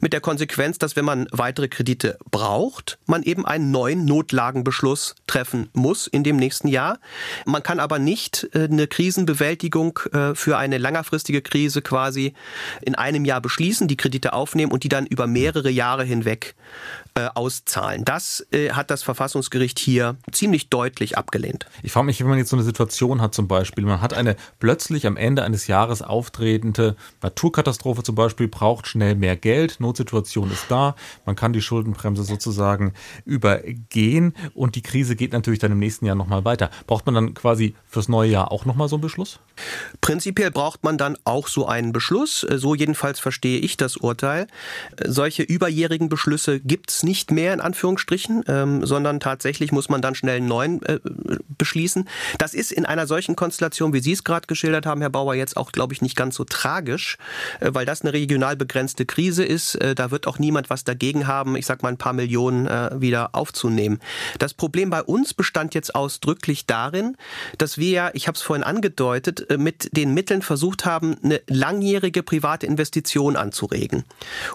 mit der Konsequenz, dass wenn man weitere Kredite braucht, man eben einen neuen Notlagenbeschluss treffen muss in dem nächsten Jahr. Man kann aber nicht äh, eine Krisenbewältigung äh, für eine längerfristige Krise quasi in einem Jahr beschließen, die Kredite aufnehmen und die dann über mehrere Jahre hinweg äh, auszahlen. Das hat das Verfassungsgericht hier ziemlich deutlich abgelehnt. Ich frage mich, wenn man jetzt so eine Situation hat, zum Beispiel, man hat eine plötzlich am Ende eines Jahres auftretende Naturkatastrophe zum Beispiel, braucht schnell mehr Geld Geld, Notsituation ist da, man kann die Schuldenbremse sozusagen übergehen und die Krise geht natürlich dann im nächsten Jahr nochmal weiter. Braucht man dann quasi fürs neue Jahr auch nochmal so einen Beschluss? Prinzipiell braucht man dann auch so einen Beschluss, so jedenfalls verstehe ich das Urteil. Solche überjährigen Beschlüsse gibt es nicht mehr in Anführungsstrichen, ähm, sondern tatsächlich muss man dann schnell einen neuen äh, beschließen. Das ist in einer solchen Konstellation, wie Sie es gerade geschildert haben, Herr Bauer, jetzt auch, glaube ich, nicht ganz so tragisch, äh, weil das eine regional begrenzte Krise ist. Äh, da wird auch niemand was dagegen haben, ich sag mal ein paar Millionen äh, wieder aufzunehmen. Das Problem bei uns bestand jetzt ausdrücklich darin, dass wir ja, ich habe es vorhin angedeutet, äh, mit den Mitteln versucht haben, eine langjährige private Investition anzuregen.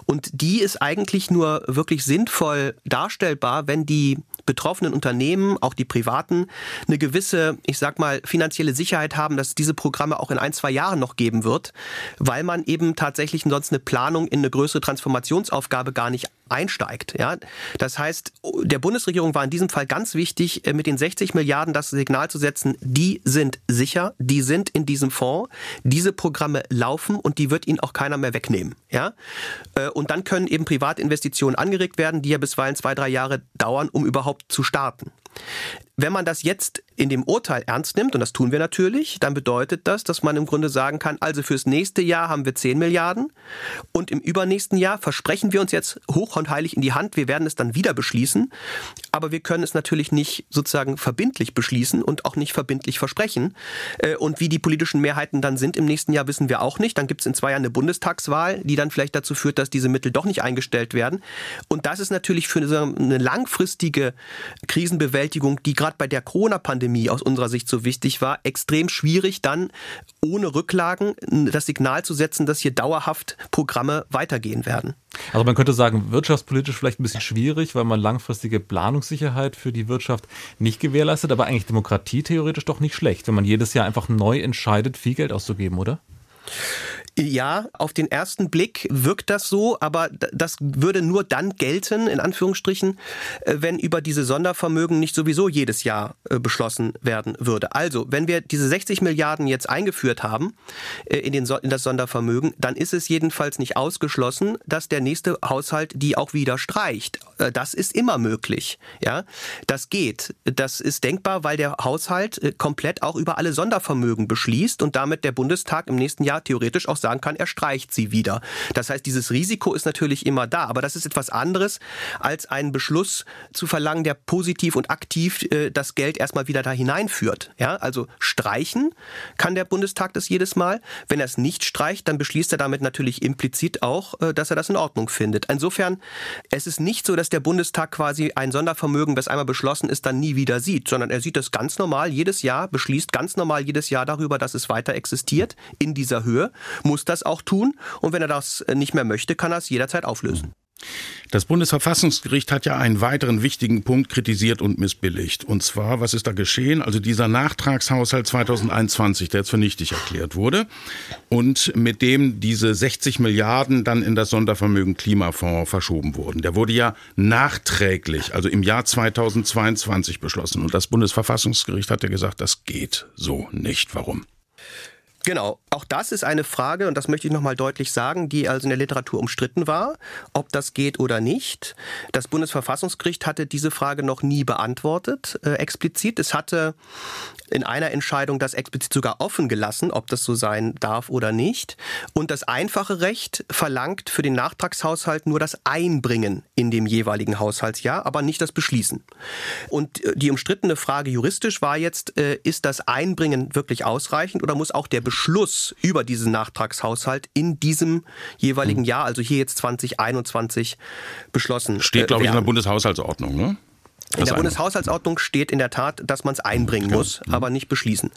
Und die ist eigentlich nur wirklich sinnvoll darstellbar, wenn die betroffenen Unternehmen, auch die privaten, eine gewisse, ich sag mal, finanzielle Sicherheit haben, dass es diese Programme auch in ein, zwei Jahren noch geben wird, weil man eben tatsächlich sonst eine Planung in eine größere Transformationsaufgabe gar nicht einsteigt. Ja, das heißt, der Bundesregierung war in diesem Fall ganz wichtig, äh, mit den 60 Milliarden das Signal zu setzen, die sind sicher, die sind in diesem Fonds, diese Programme laufen und die wird ihnen auch keiner mehr wegnehmen. Ja, äh, und dann können eben Privatinvestitionen angeregt werden, die ja bisweilen zwei, drei Jahre dauern, um überhaupt zu starten. Wenn man das jetzt in dem Urteil ernst nimmt, und das tun wir natürlich, dann bedeutet das, dass man im Grunde sagen kann, also fürs nächste Jahr haben wir 10 Milliarden und im übernächsten Jahr versprechen wir uns jetzt hoch und heilig in die Hand, wir werden es dann wieder beschließen, aber wir können es natürlich nicht sozusagen verbindlich beschließen und auch nicht verbindlich versprechen. Äh, und wie die politischen Mehrheiten dann sind im nächsten Jahr, wissen wir auch nicht. Dann gibt es in zwei Jahren eine Bundestagswahl, die dann vielleicht dazu führt, dass diese Mittel doch nicht eingestellt werden. Und das ist natürlich für eine langfristige Krisenbewältigung, die gerade gerade bei der Corona-Pandemie aus unserer Sicht so wichtig war, extrem schwierig dann ohne Rücklagen das Signal zu setzen, dass hier dauerhaft Programme weitergehen werden. Also man könnte sagen, wirtschaftspolitisch vielleicht ein bisschen schwierig, weil man langfristige Planungssicherheit für die Wirtschaft nicht gewährleistet, aber eigentlich Demokratie theoretisch doch nicht schlecht, wenn man jedes Jahr einfach neu entscheidet, viel Geld auszugeben, oder? Ja, auf den ersten Blick wirkt das so, aber das würde nur dann gelten, in Anführungsstrichen, äh, wenn über diese Sondervermögen nicht sowieso jedes Jahr äh, beschlossen werden würde. Also, wenn wir diese 60 Milliarden jetzt eingeführt haben äh, in, den, in das Sondervermögen, dann ist es jedenfalls nicht ausgeschlossen, dass der nächste Haushalt die auch wieder streicht. Das ist immer möglich. Ja, das geht. Das ist denkbar, weil der Haushalt komplett auch über alle Sondervermögen beschließt und damit der Bundestag im nächsten Jahr theoretisch auch sagen kann, er streicht sie wieder. Das heißt, dieses Risiko ist natürlich immer da, aber das ist etwas anderes, als einen Beschluss zu verlangen, der positiv und aktiv äh, das Geld erstmal wieder da hineinführt. Ja, also streichen kann der Bundestag das jedes Mal. Wenn er es nicht streicht, dann beschließt er damit natürlich implizit auch, äh, dass er das in Ordnung findet. Insofern, es ist nicht so, dass der Bundestag quasi ein Sondervermögen, das einmal beschlossen ist, dann nie wieder sieht, sondern er sieht das ganz normal jedes Jahr, beschließt ganz normal jedes Jahr darüber, dass es weiter existiert in dieser Höhe, muss das auch tun und wenn er das nicht mehr möchte, kann er es jederzeit auflösen. Das Bundesverfassungsgericht hat ja einen weiteren wichtigen Punkt kritisiert und missbilligt. Und zwar, was ist da geschehen? Also dieser Nachtragshaushalt 2021, der jetzt für nichtig erklärt wurde und mit dem diese 60 Milliarden dann in das Sondervermögen Klimafonds verschoben wurden. Der wurde ja nachträglich, also im Jahr 2022 beschlossen. Und das Bundesverfassungsgericht hat ja gesagt, das geht so nicht. Warum? Genau, auch das ist eine Frage, und das möchte ich nochmal deutlich sagen, die also in der Literatur umstritten war, ob das geht oder nicht. Das Bundesverfassungsgericht hatte diese Frage noch nie beantwortet, äh, explizit. Es hatte in einer Entscheidung das explizit sogar offen gelassen, ob das so sein darf oder nicht. Und das einfache Recht verlangt für den Nachtragshaushalt nur das Einbringen in dem jeweiligen Haushaltsjahr, aber nicht das Beschließen. Und äh, die umstrittene Frage juristisch war jetzt, äh, ist das Einbringen wirklich ausreichend oder muss auch der Beschluss Beschluss über diesen Nachtragshaushalt in diesem jeweiligen hm. Jahr, also hier jetzt 2021, beschlossen. Steht, glaube ich, in der Bundeshaushaltsordnung, ne? In der Bundeshaushaltsordnung steht in der Tat, dass man es einbringen muss, mhm. aber nicht beschließen.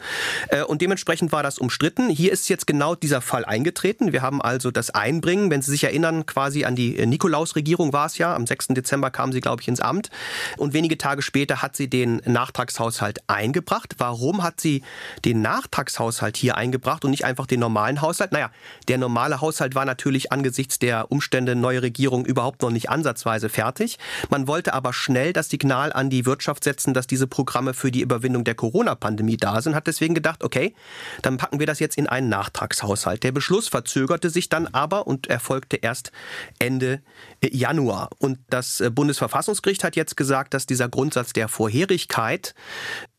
Äh, und dementsprechend war das umstritten. Hier ist jetzt genau dieser Fall eingetreten. Wir haben also das Einbringen, wenn Sie sich erinnern, quasi an die Nikolaus-Regierung war es ja. Am 6. Dezember kam sie, glaube ich, ins Amt. Und wenige Tage später hat sie den Nachtragshaushalt eingebracht. Warum hat sie den Nachtragshaushalt hier eingebracht und nicht einfach den normalen Haushalt? Naja, der normale Haushalt war natürlich angesichts der Umstände neue Regierung überhaupt noch nicht ansatzweise fertig. Man wollte aber schnell das Signal Signal an die Wirtschaft setzen, dass diese Programme für die Überwindung der Corona-Pandemie da sind, hat deswegen gedacht, okay, dann packen wir das jetzt in einen Nachtragshaushalt. Der Beschluss verzögerte sich dann aber und erfolgte erst Ende Januar. Und das Bundesverfassungsgericht hat jetzt gesagt, dass dieser Grundsatz der Vorherigkeit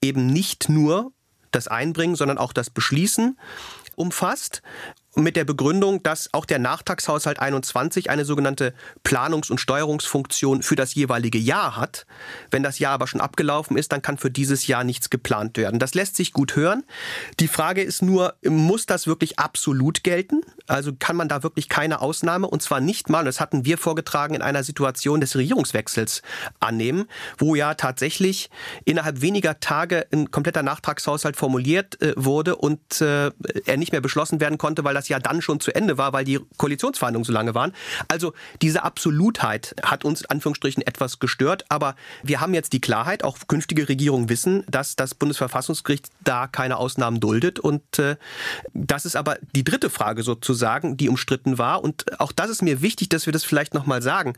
eben nicht nur das Einbringen, sondern auch das Beschließen umfasst mit der Begründung, dass auch der Nachtragshaushalt 21 eine sogenannte Planungs- und Steuerungsfunktion für das jeweilige Jahr hat. Wenn das Jahr aber schon abgelaufen ist, dann kann für dieses Jahr nichts geplant werden. Das lässt sich gut hören. Die Frage ist nur, muss das wirklich absolut gelten? Also kann man da wirklich keine Ausnahme und zwar nicht mal, das hatten wir vorgetragen, in einer Situation des Regierungswechsels annehmen, wo ja tatsächlich innerhalb weniger Tage ein kompletter Nachtragshaushalt formuliert äh, wurde und äh, er nicht mehr beschlossen werden konnte, weil das ja dann schon zu Ende war, weil die Koalitionsverhandlungen so lange waren. Also diese Absolutheit hat uns Anführungsstrichen etwas gestört, aber wir haben jetzt die Klarheit, auch künftige Regierungen wissen, dass das Bundesverfassungsgericht da keine Ausnahmen duldet und äh, das ist aber die dritte Frage sozusagen, die umstritten war und auch das ist mir wichtig, dass wir das vielleicht noch mal sagen.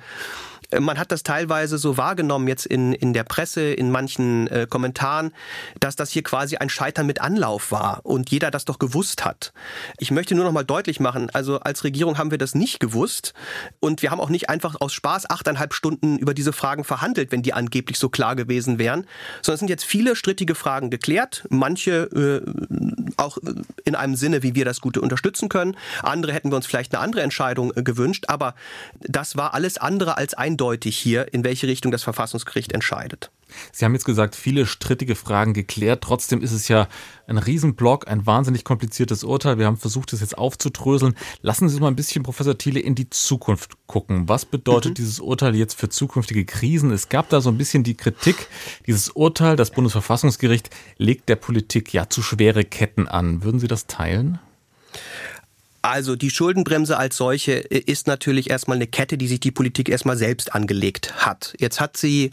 Man hat das teilweise so wahrgenommen jetzt in, in der Presse, in manchen äh, Kommentaren, dass das hier quasi ein Scheitern mit Anlauf war und jeder das doch gewusst hat. Ich möchte nur noch mal deutlich machen, also als Regierung haben wir das nicht gewusst und wir haben auch nicht einfach aus Spaß achteinhalb Stunden über diese Fragen verhandelt, wenn die angeblich so klar gewesen wären, sondern es sind jetzt viele strittige Fragen geklärt, manche äh, auch in einem Sinne, wie wir das Gute unterstützen können, andere hätten wir uns vielleicht eine andere Entscheidung äh, gewünscht, aber das war alles andere als eindeutig eindeutig hier, in welche Richtung das Verfassungsgericht entscheidet. Sie haben jetzt gesagt, viele strittige Fragen geklärt. Trotzdem ist es ja ein Riesenblock, ein wahnsinnig kompliziertes Urteil. Wir haben versucht, es jetzt aufzudröseln. Lassen Sie uns mal ein bisschen, Professor Thiele, in die Zukunft gucken. Was bedeutet mhm. dieses Urteil jetzt für zukünftige Krisen? Es gab da so ein bisschen die Kritik, dieses Urteil, das Bundesverfassungsgericht legt der Politik ja zu schwere Ketten an. Würden Sie das teilen? Also die Schuldenbremse als solche äh, ist natürlich erstmal eine Kette, die sich die Politik erstmal selbst angelegt hat. Jetzt hat sie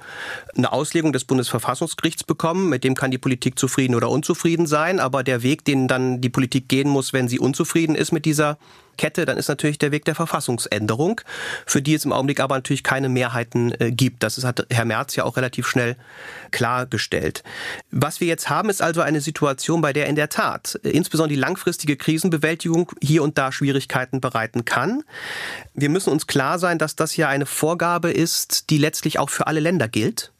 eine Auslegung des Bundesverfassungsgerichts bekommen, mit dem kann die Politik zufrieden oder unzufrieden sein, aber der Weg, den dann die Politik gehen muss, wenn sie unzufrieden ist mit dieser Kette, dann ist natürlich der Weg der Verfassungsänderung, für die es im Augenblick aber natürlich keine Mehrheiten äh, gibt. Das hat Herr Merz ja auch relativ schnell klargestellt. Was wir jetzt haben, ist also eine Situation, bei der in der Tat äh, insbesondere die langfristige Krisenbewältigung hier und da Schwierigkeiten bereiten kann. Wir müssen uns klar sein, dass das ja eine Vorgabe ist, die letztlich auch für alle Länder gilt.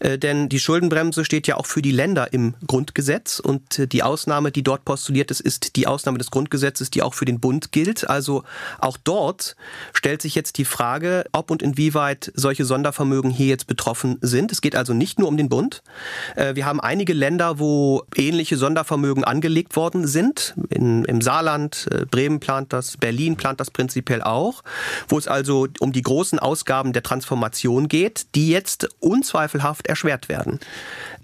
Äh, denn die Schuldenbremse steht ja auch für die Länder im Grundgesetz und äh, die Ausnahme, die dort postuliert ist, ist die Ausnahme des Grundgesetzes, die auch für den Bund gilt. Also auch dort stellt sich jetzt die Frage, ob und inwieweit solche Sondervermögen hier jetzt betroffen sind. Es geht also nicht nur um den Bund. Äh, wir haben einige Länder, wo ähnliche Sondervermögen angelegt worden sind. In, Im Saarland, Bremen plant das, Berlin plant das prinzipiell auch, wo es also um die großen Ausgaben der Transformation geht, die jetzt unzweifelhaft erschwert werden.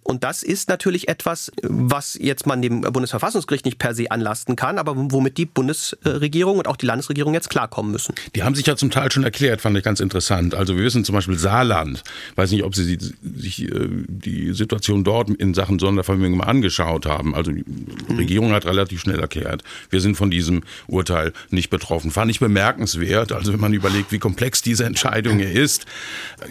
Und das ist natürlich etwas, was jetzt man dem Bundesverfassungsgericht nicht per se anlasten kann, aber womit die Bundesregierung und auch die Landesregierung jetzt klarkommen müssen. Die haben sich ja zum Teil schon erklärt, fand ich ganz interessant. Also wir wissen zum Beispiel Saarland, weiß nicht, ob Sie sich äh, die Situation dort in Sachen Sondervermögen mal angeschaut haben. Also die mhm. Regierung hat relativ schnell erklärt, wir sind von diesem Urteil nicht betroffen. Fand ich bemerkenswert, also wenn man überlegt, wie komplex diese Entscheidung hier ist.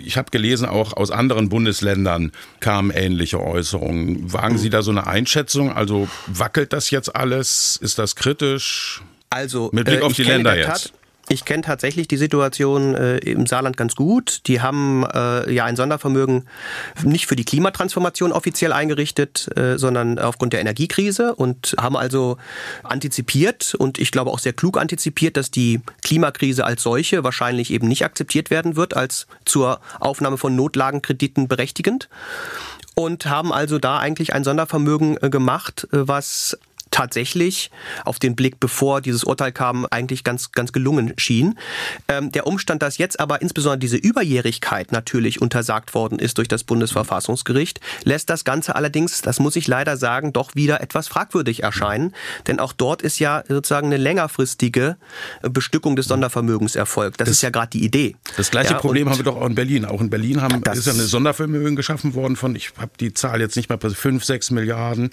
Ich habe gelesen, auch aus anderen Bundesländern kamen ähnliche Äußerungen. Wagen Sie da so eine Einschätzung? Also wackelt das jetzt alles? Ist das kritisch? Also mit Blick äh, auf die Länder jetzt. Ich kenne tatsächlich die Situation äh, im Saarland ganz gut. Die haben äh, ja ein Sondervermögen nicht für die Klimatransformation offiziell eingerichtet, äh, sondern aufgrund der Energiekrise und haben also antizipiert und ich glaube auch sehr klug antizipiert, dass die Klimakrise als solche wahrscheinlich eben nicht akzeptiert werden wird als zur Aufnahme von Notlagenkrediten berechtigend und haben also da eigentlich ein Sondervermögen äh, gemacht, äh, was tatsächlich auf den Blick, bevor dieses Urteil kam, eigentlich ganz, ganz gelungen schien. Ähm, der Umstand, dass jetzt aber insbesondere diese Überjährigkeit natürlich untersagt worden ist durch das Bundesverfassungsgericht, lässt das Ganze allerdings, das muss ich leider sagen, doch wieder etwas fragwürdig erscheinen. Denn auch dort ist ja sozusagen eine längerfristige Bestückung des Sondervermögens erfolgt. Das, das ist ja gerade die Idee. Das gleiche ja, Problem haben wir doch auch in Berlin. Auch in Berlin haben, ist ja eine Sondervermögen geschaffen worden von, ich habe die Zahl jetzt nicht mehr, 5, 6 Milliarden.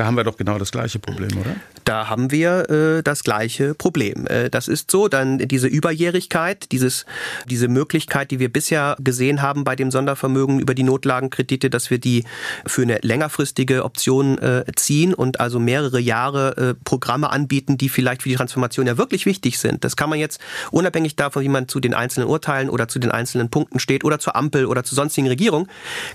Da haben wir doch genau das gleiche Problem. Oder? Da haben wir äh, das gleiche Problem. Äh, das ist so, dann diese Überjährigkeit, dieses, diese Möglichkeit, die wir bisher gesehen haben bei dem Sondervermögen über die Notlagenkredite, dass wir die für eine längerfristige Option äh, ziehen und also mehrere Jahre äh, Programme anbieten, die vielleicht für die Transformation ja wirklich wichtig sind. Das kann man jetzt unabhängig davon, wie man zu den einzelnen Urteilen oder zu den einzelnen Punkten steht oder zur Ampel oder zur sonstigen Regierung,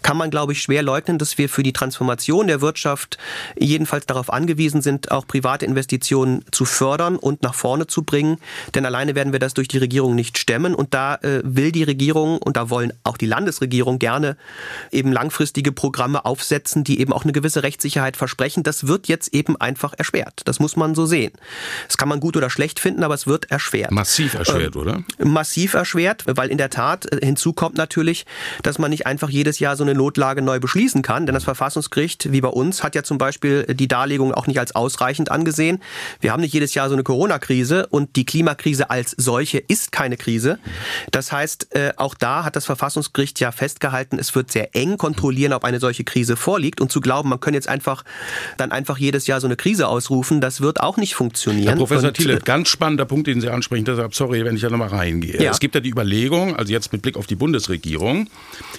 kann man, glaube ich, schwer leugnen, dass wir für die Transformation der Wirtschaft jedenfalls darauf angewiesen sind, sind, auch private Investitionen zu fördern und nach vorne zu bringen. Denn alleine werden wir das durch die Regierung nicht stemmen. Und da äh, will die Regierung und da wollen auch die Landesregierung gerne eben langfristige Programme aufsetzen, die eben auch eine gewisse Rechtssicherheit versprechen. Das wird jetzt eben einfach erschwert. Das muss man so sehen. Das kann man gut oder schlecht finden, aber es wird erschwert. Massiv erschwert, ähm, oder? Massiv erschwert, weil in der Tat äh, hinzu kommt natürlich, dass man nicht einfach jedes Jahr so eine Notlage neu beschließen kann. Denn das Verfassungsgericht, wie bei uns, hat ja zum Beispiel die Darlegung auch nicht als ausreichend angesehen. Wir haben nicht jedes Jahr so eine Corona-Krise und die Klimakrise als solche ist keine Krise. Das heißt, äh, auch da hat das Verfassungsgericht ja festgehalten, es wird sehr eng kontrollieren, ob eine solche Krise vorliegt und zu glauben, man könnte jetzt einfach dann einfach jedes Jahr so eine Krise ausrufen, das wird auch nicht funktionieren. Herr Professor und, Thiele, äh, ganz spannender Punkt, den Sie ansprechen, deshalb sorry, wenn ich da nochmal reingehe. Ja. Es gibt ja die Überlegung, also jetzt mit Blick auf die Bundesregierung,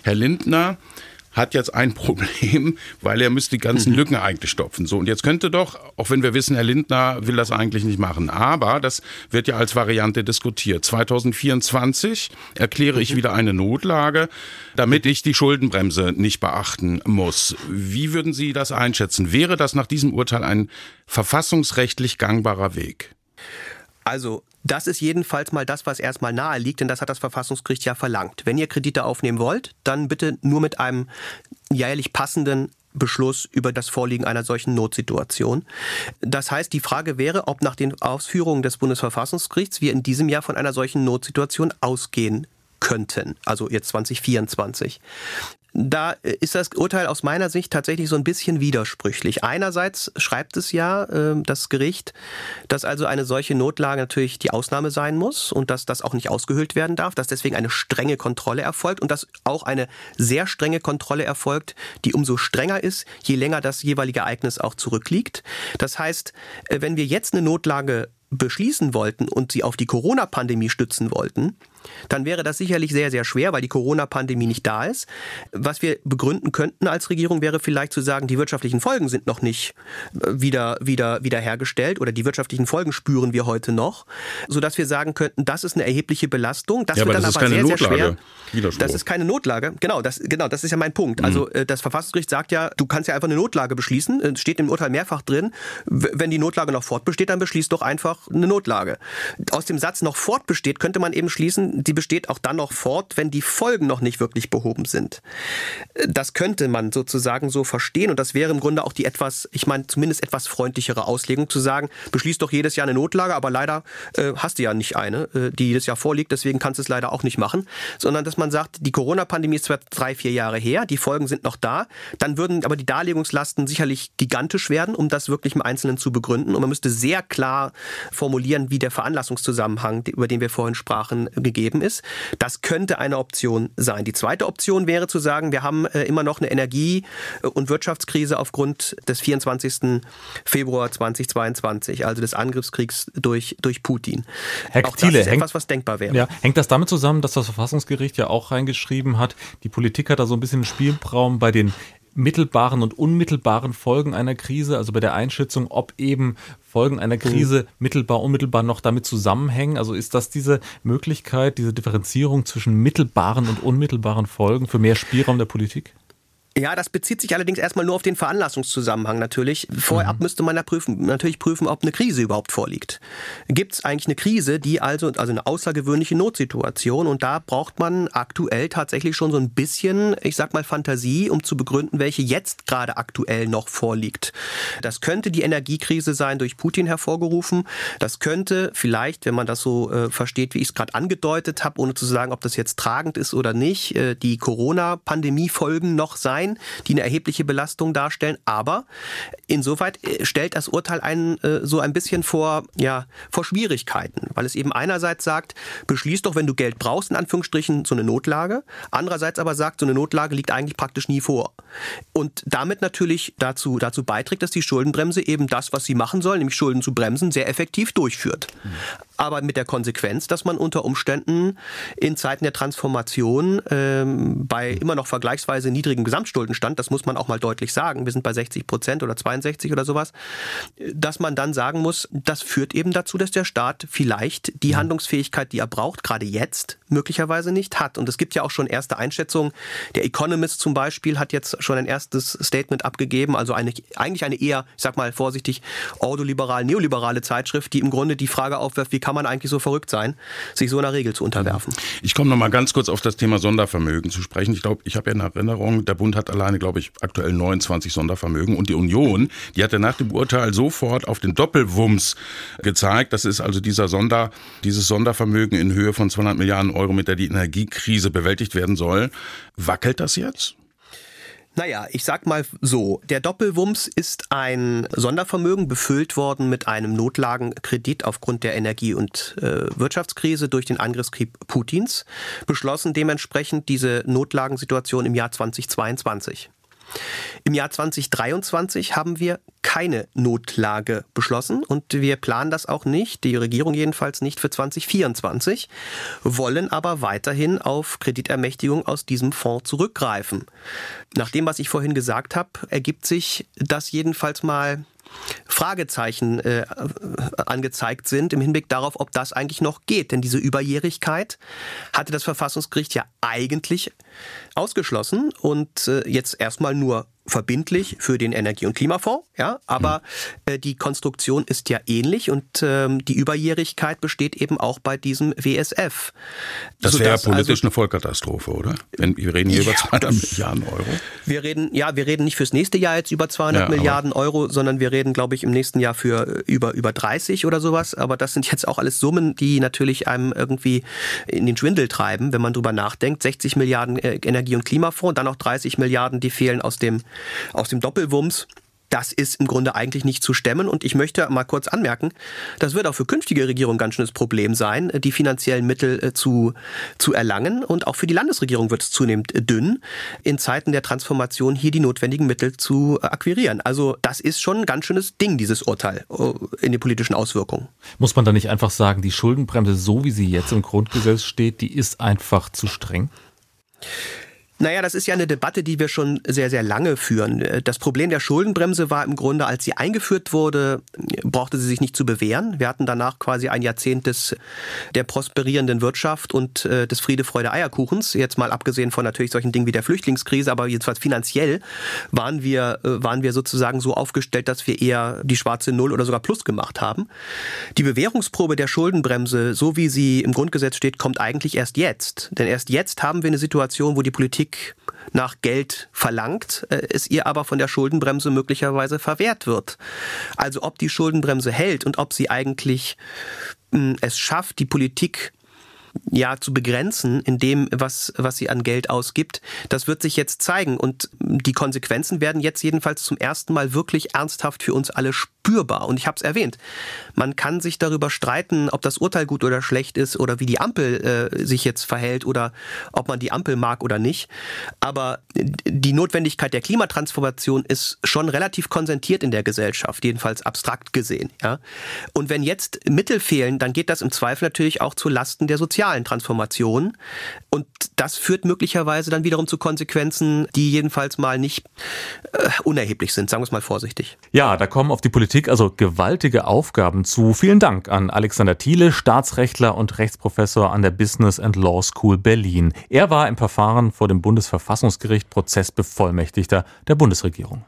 Herr Lindner hat jetzt ein Problem, weil er müsste die ganzen mhm. Lücken eigentlich stopfen. So, und jetzt könnte doch, auch wenn wir wissen, Herr Lindner will das eigentlich nicht machen, aber das wird ja als Variante diskutiert. 2024 erkläre ich mhm. wieder eine Notlage, damit ich die Schuldenbremse nicht beachten muss. Wie würden Sie das einschätzen? Wäre das nach diesem Urteil ein verfassungsrechtlich gangbarer Weg? Also Das ist jedenfalls mal das, was erstmal nahe liegt, denn das hat das Verfassungsgericht ja verlangt. Wenn ihr Kredite aufnehmen wollt, dann bitte nur mit einem jährlich passenden Beschluss über das Vorliegen einer solchen Notsituation. Das heißt, die Frage wäre, ob nach den Ausführungen des Bundesverfassungsgerichts wir in diesem Jahr von einer solchen Notsituation ausgehen könnten, also jetzt 2024 da ist das Urteil aus meiner Sicht tatsächlich so ein bisschen widersprüchlich. Einerseits schreibt es ja äh, das Gericht, dass also eine solche Notlage natürlich die Ausnahme sein muss und dass das auch nicht ausgehöhlt werden darf, dass deswegen eine strenge Kontrolle erfolgt und dass auch eine sehr strenge Kontrolle erfolgt, die umso strenger ist, je länger das jeweilige Ereignis auch zurückliegt. Das heißt, äh, wenn wir jetzt eine Notlage beschließen wollten und sie auf die Corona-Pandemie stützen wollten, dann wäre das sicherlich sehr, sehr schwer, weil die Corona-Pandemie nicht da ist. Was wir begründen könnten als Regierung wäre vielleicht zu sagen, die wirtschaftlichen Folgen sind noch nicht äh, wieder, wieder, wieder hergestellt oder die wirtschaftlichen Folgen spüren wir heute noch, sodass wir sagen könnten, das ist eine erhebliche Belastung. Das ja, wird aber dann das aber ist keine sehr, Notlage. sehr schwer. Das ist keine Notlage. Genau, das, genau, das ist ja mein Punkt. Also Mhm. äh, das Verfassungsgericht sagt ja, du kannst ja einfach eine Notlage beschließen. Es steht im Urteil mehrfach drin. Wenn die Notlage noch fortbesteht, dann beschließt doch einfach eine Notlage. Aus dem Satz noch fortbesteht, könnte man eben schließen, die besteht auch dann noch fort, wenn die Folgen noch nicht wirklich behoben sind. Das könnte man sozusagen so verstehen und das wäre im Grunde auch die etwas, ich meine zumindest etwas freundlichere Auslegung zu sagen, beschließ doch jedes Jahr eine Notlage, aber leider äh, hast du ja nicht eine, äh, die jedes Jahr vorliegt, deswegen kannst du es leider auch nicht machen, sondern dass man sagt, die Corona-Pandemie ist zwar drei, vier Jahre her, die Folgen sind noch da, dann würden aber die Darlegungslasten sicherlich gigantisch werden, um das wirklich im Einzelnen zu begründen und man müsste sehr klar formulieren, wie der Veranlassungszusammenhang, über den wir vorhin sprachen, gegeben ist. Das könnte eine Option sein. Die zweite Option wäre zu sagen, wir haben äh, immer noch eine Energie- und Wirtschaftskrise aufgrund des 24. Februar 2022, also des Angriffskriegs durch, durch Putin. Herr Auch das Thiele, ist hängt- etwas, was denkbar wäre. Ja, hängt das damit zusammen, dass das Verfassungsgericht ja auch reingeschrieben hat, die Politik hat da so ein bisschen Spielraum bei den mittelbaren und unmittelbaren Folgen einer Krise, also bei der Einschätzung, ob eben Folgen einer Krise mittelbar, unmittelbar noch damit zusammenhängen. Also ist das diese Möglichkeit, diese Differenzierung zwischen mittelbaren und unmittelbaren Folgen für mehr Spielraum der Politik? Ja, das bezieht sich allerdings erstmal nur auf den Veranlassungszusammenhang natürlich. Vorab müsste man da prüfen, natürlich prüfen, ob eine Krise überhaupt vorliegt. Gibt es eigentlich eine Krise, die also, also eine außergewöhnliche Notsituation und da braucht man aktuell tatsächlich schon so ein bisschen, ich sag mal, Fantasie, um zu begründen, welche jetzt gerade aktuell noch vorliegt. Das könnte die Energiekrise sein, durch Putin hervorgerufen. Das könnte vielleicht, wenn man das so äh, versteht, wie ich es gerade angedeutet habe, ohne zu sagen, ob das jetzt tragend ist oder nicht, äh, die Corona-Pandemie-Folgen noch sein, die eine erhebliche Belastung darstellen. Aber insoweit äh, stellt das Urteil einen äh, so ein bisschen vor, ja, vor Schwierigkeiten, weil es eben einerseits sagt, beschließ doch, wenn du Geld brauchst, in Anführungsstrichen, so eine Notlage. Andererseits aber sagt, so eine Notlage liegt eigentlich praktisch nie vor. Und damit natürlich dazu, dazu beiträgt, dass die Schuldenbremse eben das, was sie machen soll, nämlich Schulden zu bremsen, sehr effektiv durchführt. Aber mit der Konsequenz, dass man unter Umständen in Zeiten der Transformation ähm, bei immer noch vergleichsweise niedrigem Gesamtschuldenstand, das muss man auch mal deutlich sagen, wir sind bei 60 Prozent oder 62 oder sowas, dass man dann sagen muss, das führt eben dazu, dass der Staat vielleicht die Handlungsfähigkeit, die er braucht, gerade jetzt möglicherweise nicht hat. Und es gibt ja auch schon erste Einschätzungen. Der Economist zum Beispiel hat jetzt schon ein erstes Statement abgegeben, also eine, eigentlich eine eher, ich sag mal vorsichtig, ordoliberal-neoliberale Zeitschrift, die im Grunde die Frage aufwirft, wie kann man eigentlich so verrückt sein, sich so einer Regel zu unterwerfen. Ich komme noch mal ganz kurz auf das Thema Sondervermögen zu sprechen. Ich glaube, ich habe ja in Erinnerung, der Bund hat alleine, glaube ich, aktuell 29 Sondervermögen und die Union, die hat ja nach dem Urteil sofort auf den Doppelwumms gezeigt. Das ist also dieser Sonder, dieses Sondervermögen in Höhe von 200 Milliarden Euro, mit der die Energiekrise bewältigt werden soll. Wackelt das jetzt? Naja, ich sag mal so, der Doppelwumms ist ein Sondervermögen befüllt worden mit einem Notlagenkredit aufgrund der Energie- und äh, Wirtschaftskrise durch den Angriffskrieg Putins, beschlossen dementsprechend diese Notlagensituation im Jahr 2022. Im Jahr 2023 haben wir keine Notlage beschlossen und wir planen das auch nicht, die Regierung jedenfalls nicht für 2024, wollen aber weiterhin auf Kreditermächtigung aus diesem Fonds zurückgreifen. Nach dem, was ich vorhin gesagt habe, ergibt sich das jedenfalls mal Fragezeichen äh, angezeigt sind im Hinblick darauf, ob das eigentlich noch geht. Denn diese Überjährigkeit hatte das Verfassungsgericht ja eigentlich ausgeschlossen und äh, jetzt erstmal nur verbindlich für den Energie- und Klimafonds, ja, aber mhm. äh, die Konstruktion ist ja ähnlich und ähm, die Überjährigkeit besteht eben auch bei diesem WSF. Das wäre ja politisch also, eine Vollkatastrophe, oder? Wenn, wir reden hier ja, über 200 Milliarden Euro. Wir reden, ja, wir reden nicht fürs nächste Jahr jetzt über 200 ja, Milliarden Euro, sondern wir reden, glaube ich, im nächsten Jahr für äh, über, über 30 oder sowas. Aber das sind jetzt auch alles Summen, die natürlich einem irgendwie in den Schwindel treiben, wenn man drüber nachdenkt. 60 Milliarden äh, Energie- und Klimafonds, dann noch 30 Milliarden, die fehlen aus dem aus dem Doppelwumms das ist im Grunde eigentlich nicht zu stemmen. Und ich möchte mal kurz anmerken, das wird auch für künftige Regierungen ganz schönes Problem sein, die finanziellen Mittel äh, zu, zu erlangen. Und auch für die Landesregierung wird es zunehmend dünn, in Zeiten der Transformation hier die notwendigen Mittel zu äh, akquirieren. Also das ist schon ein ganz schönes Ding, dieses Urteil äh, in den politischen Auswirkungen. Muss man da nicht einfach sagen, die Schuldenbremse, so wie sie jetzt im Grundgesetz steht, die ist einfach zu streng? Naja, das ist ja eine Debatte, die wir schon sehr, sehr lange führen. Das Problem der Schuldenbremse war im Grunde, als sie eingeführt wurde, brauchte sie sich nicht zu bewähren. Wir hatten danach quasi ein Jahrzehnt des, der prosperierenden Wirtschaft und äh, des Friede, Freude, Eierkuchens. Jetzt mal abgesehen von natürlich solchen Dingen wie der Flüchtlingskrise, aber jedenfalls finanziell waren wir, äh, waren wir sozusagen so aufgestellt, dass wir eher die schwarze Null oder sogar Plus gemacht haben. Die Bewährungsprobe der Schuldenbremse, so wie sie im Grundgesetz steht, kommt eigentlich erst jetzt. Denn erst jetzt haben wir eine Situation, wo die Politik Politik nach Geld verlangt, äh, es ihr aber von der Schuldenbremse möglicherweise verwehrt wird. Also ob die Schuldenbremse hält und ob sie eigentlich hm, es schafft, die Politik ja zu begrenzen in dem, was, was sie an Geld ausgibt. Das wird sich jetzt zeigen und die Konsequenzen werden jetzt jedenfalls zum ersten Mal wirklich ernsthaft für uns alle spürbar. Und ich habe es erwähnt, man kann sich darüber streiten, ob das Urteil gut oder schlecht ist oder wie die Ampel äh, sich jetzt verhält oder ob man die Ampel mag oder nicht. Aber die Notwendigkeit der Klimatransformation ist schon relativ konsentiert in der Gesellschaft, jedenfalls abstrakt gesehen. Ja? Und wenn jetzt Mittel fehlen, dann geht das im Zweifel natürlich auch zu Lasten der Sozialen sozialen Transformation. Und das führt möglicherweise dann wiederum zu Konsequenzen, die jedenfalls mal nicht äh, unerheblich sind, sagen wir es mal vorsichtig. Ja, da kommen auf die Politik also gewaltige Aufgaben zu. Vielen Dank an Alexander Thiele, Staatsrechtler und Rechtsprofessor an der Business and Law School Berlin. Er war im Verfahren vor dem Bundesverfassungsgericht Prozessbevollmächtigter der Bundesregierung.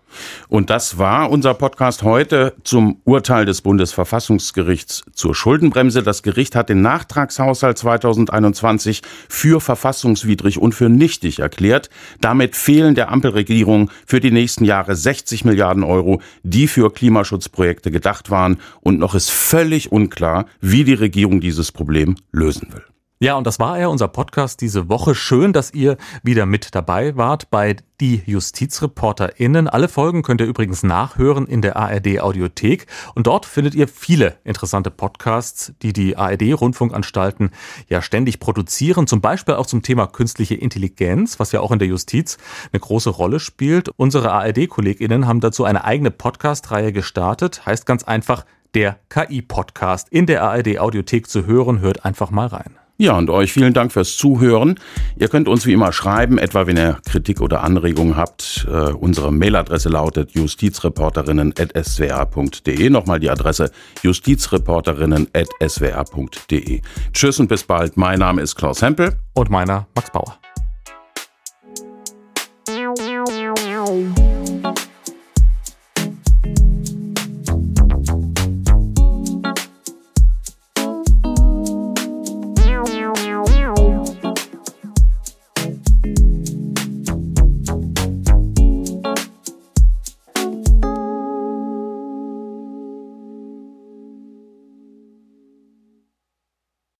Und das war unser Podcast heute zum Urteil des Bundesverfassungsgerichts zur Schuldenbremse. Das Gericht hat den Nachtragshaushalt 2021 für verfassungswidrig und für nichtig erklärt. Damit fehlen der Ampelregierung für die nächsten Jahre 60 Milliarden Euro, die für Klimaschutzprojekte gedacht waren. Und noch ist völlig unklar, wie die Regierung dieses Problem lösen will. Ja, und das war er, unser Podcast diese Woche. Schön, dass ihr wieder mit dabei wart bei die JustizreporterInnen. Alle Folgen könnt ihr übrigens nachhören in der ARD Audiothek. Und dort findet ihr viele interessante Podcasts, die die ARD Rundfunkanstalten ja ständig produzieren. Zum Beispiel auch zum Thema künstliche Intelligenz, was ja auch in der Justiz eine große Rolle spielt. Unsere ARD-KollegInnen haben dazu eine eigene Podcast-Reihe gestartet. Heißt ganz einfach der KI-Podcast in der ARD Audiothek zu hören. Hört einfach mal rein. Ja, und euch vielen Dank fürs Zuhören. Ihr könnt uns wie immer schreiben, etwa wenn ihr Kritik oder Anregungen habt. Äh, unsere Mailadresse lautet justizreporterinnen.swr.de. Nochmal die Adresse justizreporterinnen.swr.de. Tschüss und bis bald. Mein Name ist Klaus Hempel. Und meiner Max Bauer.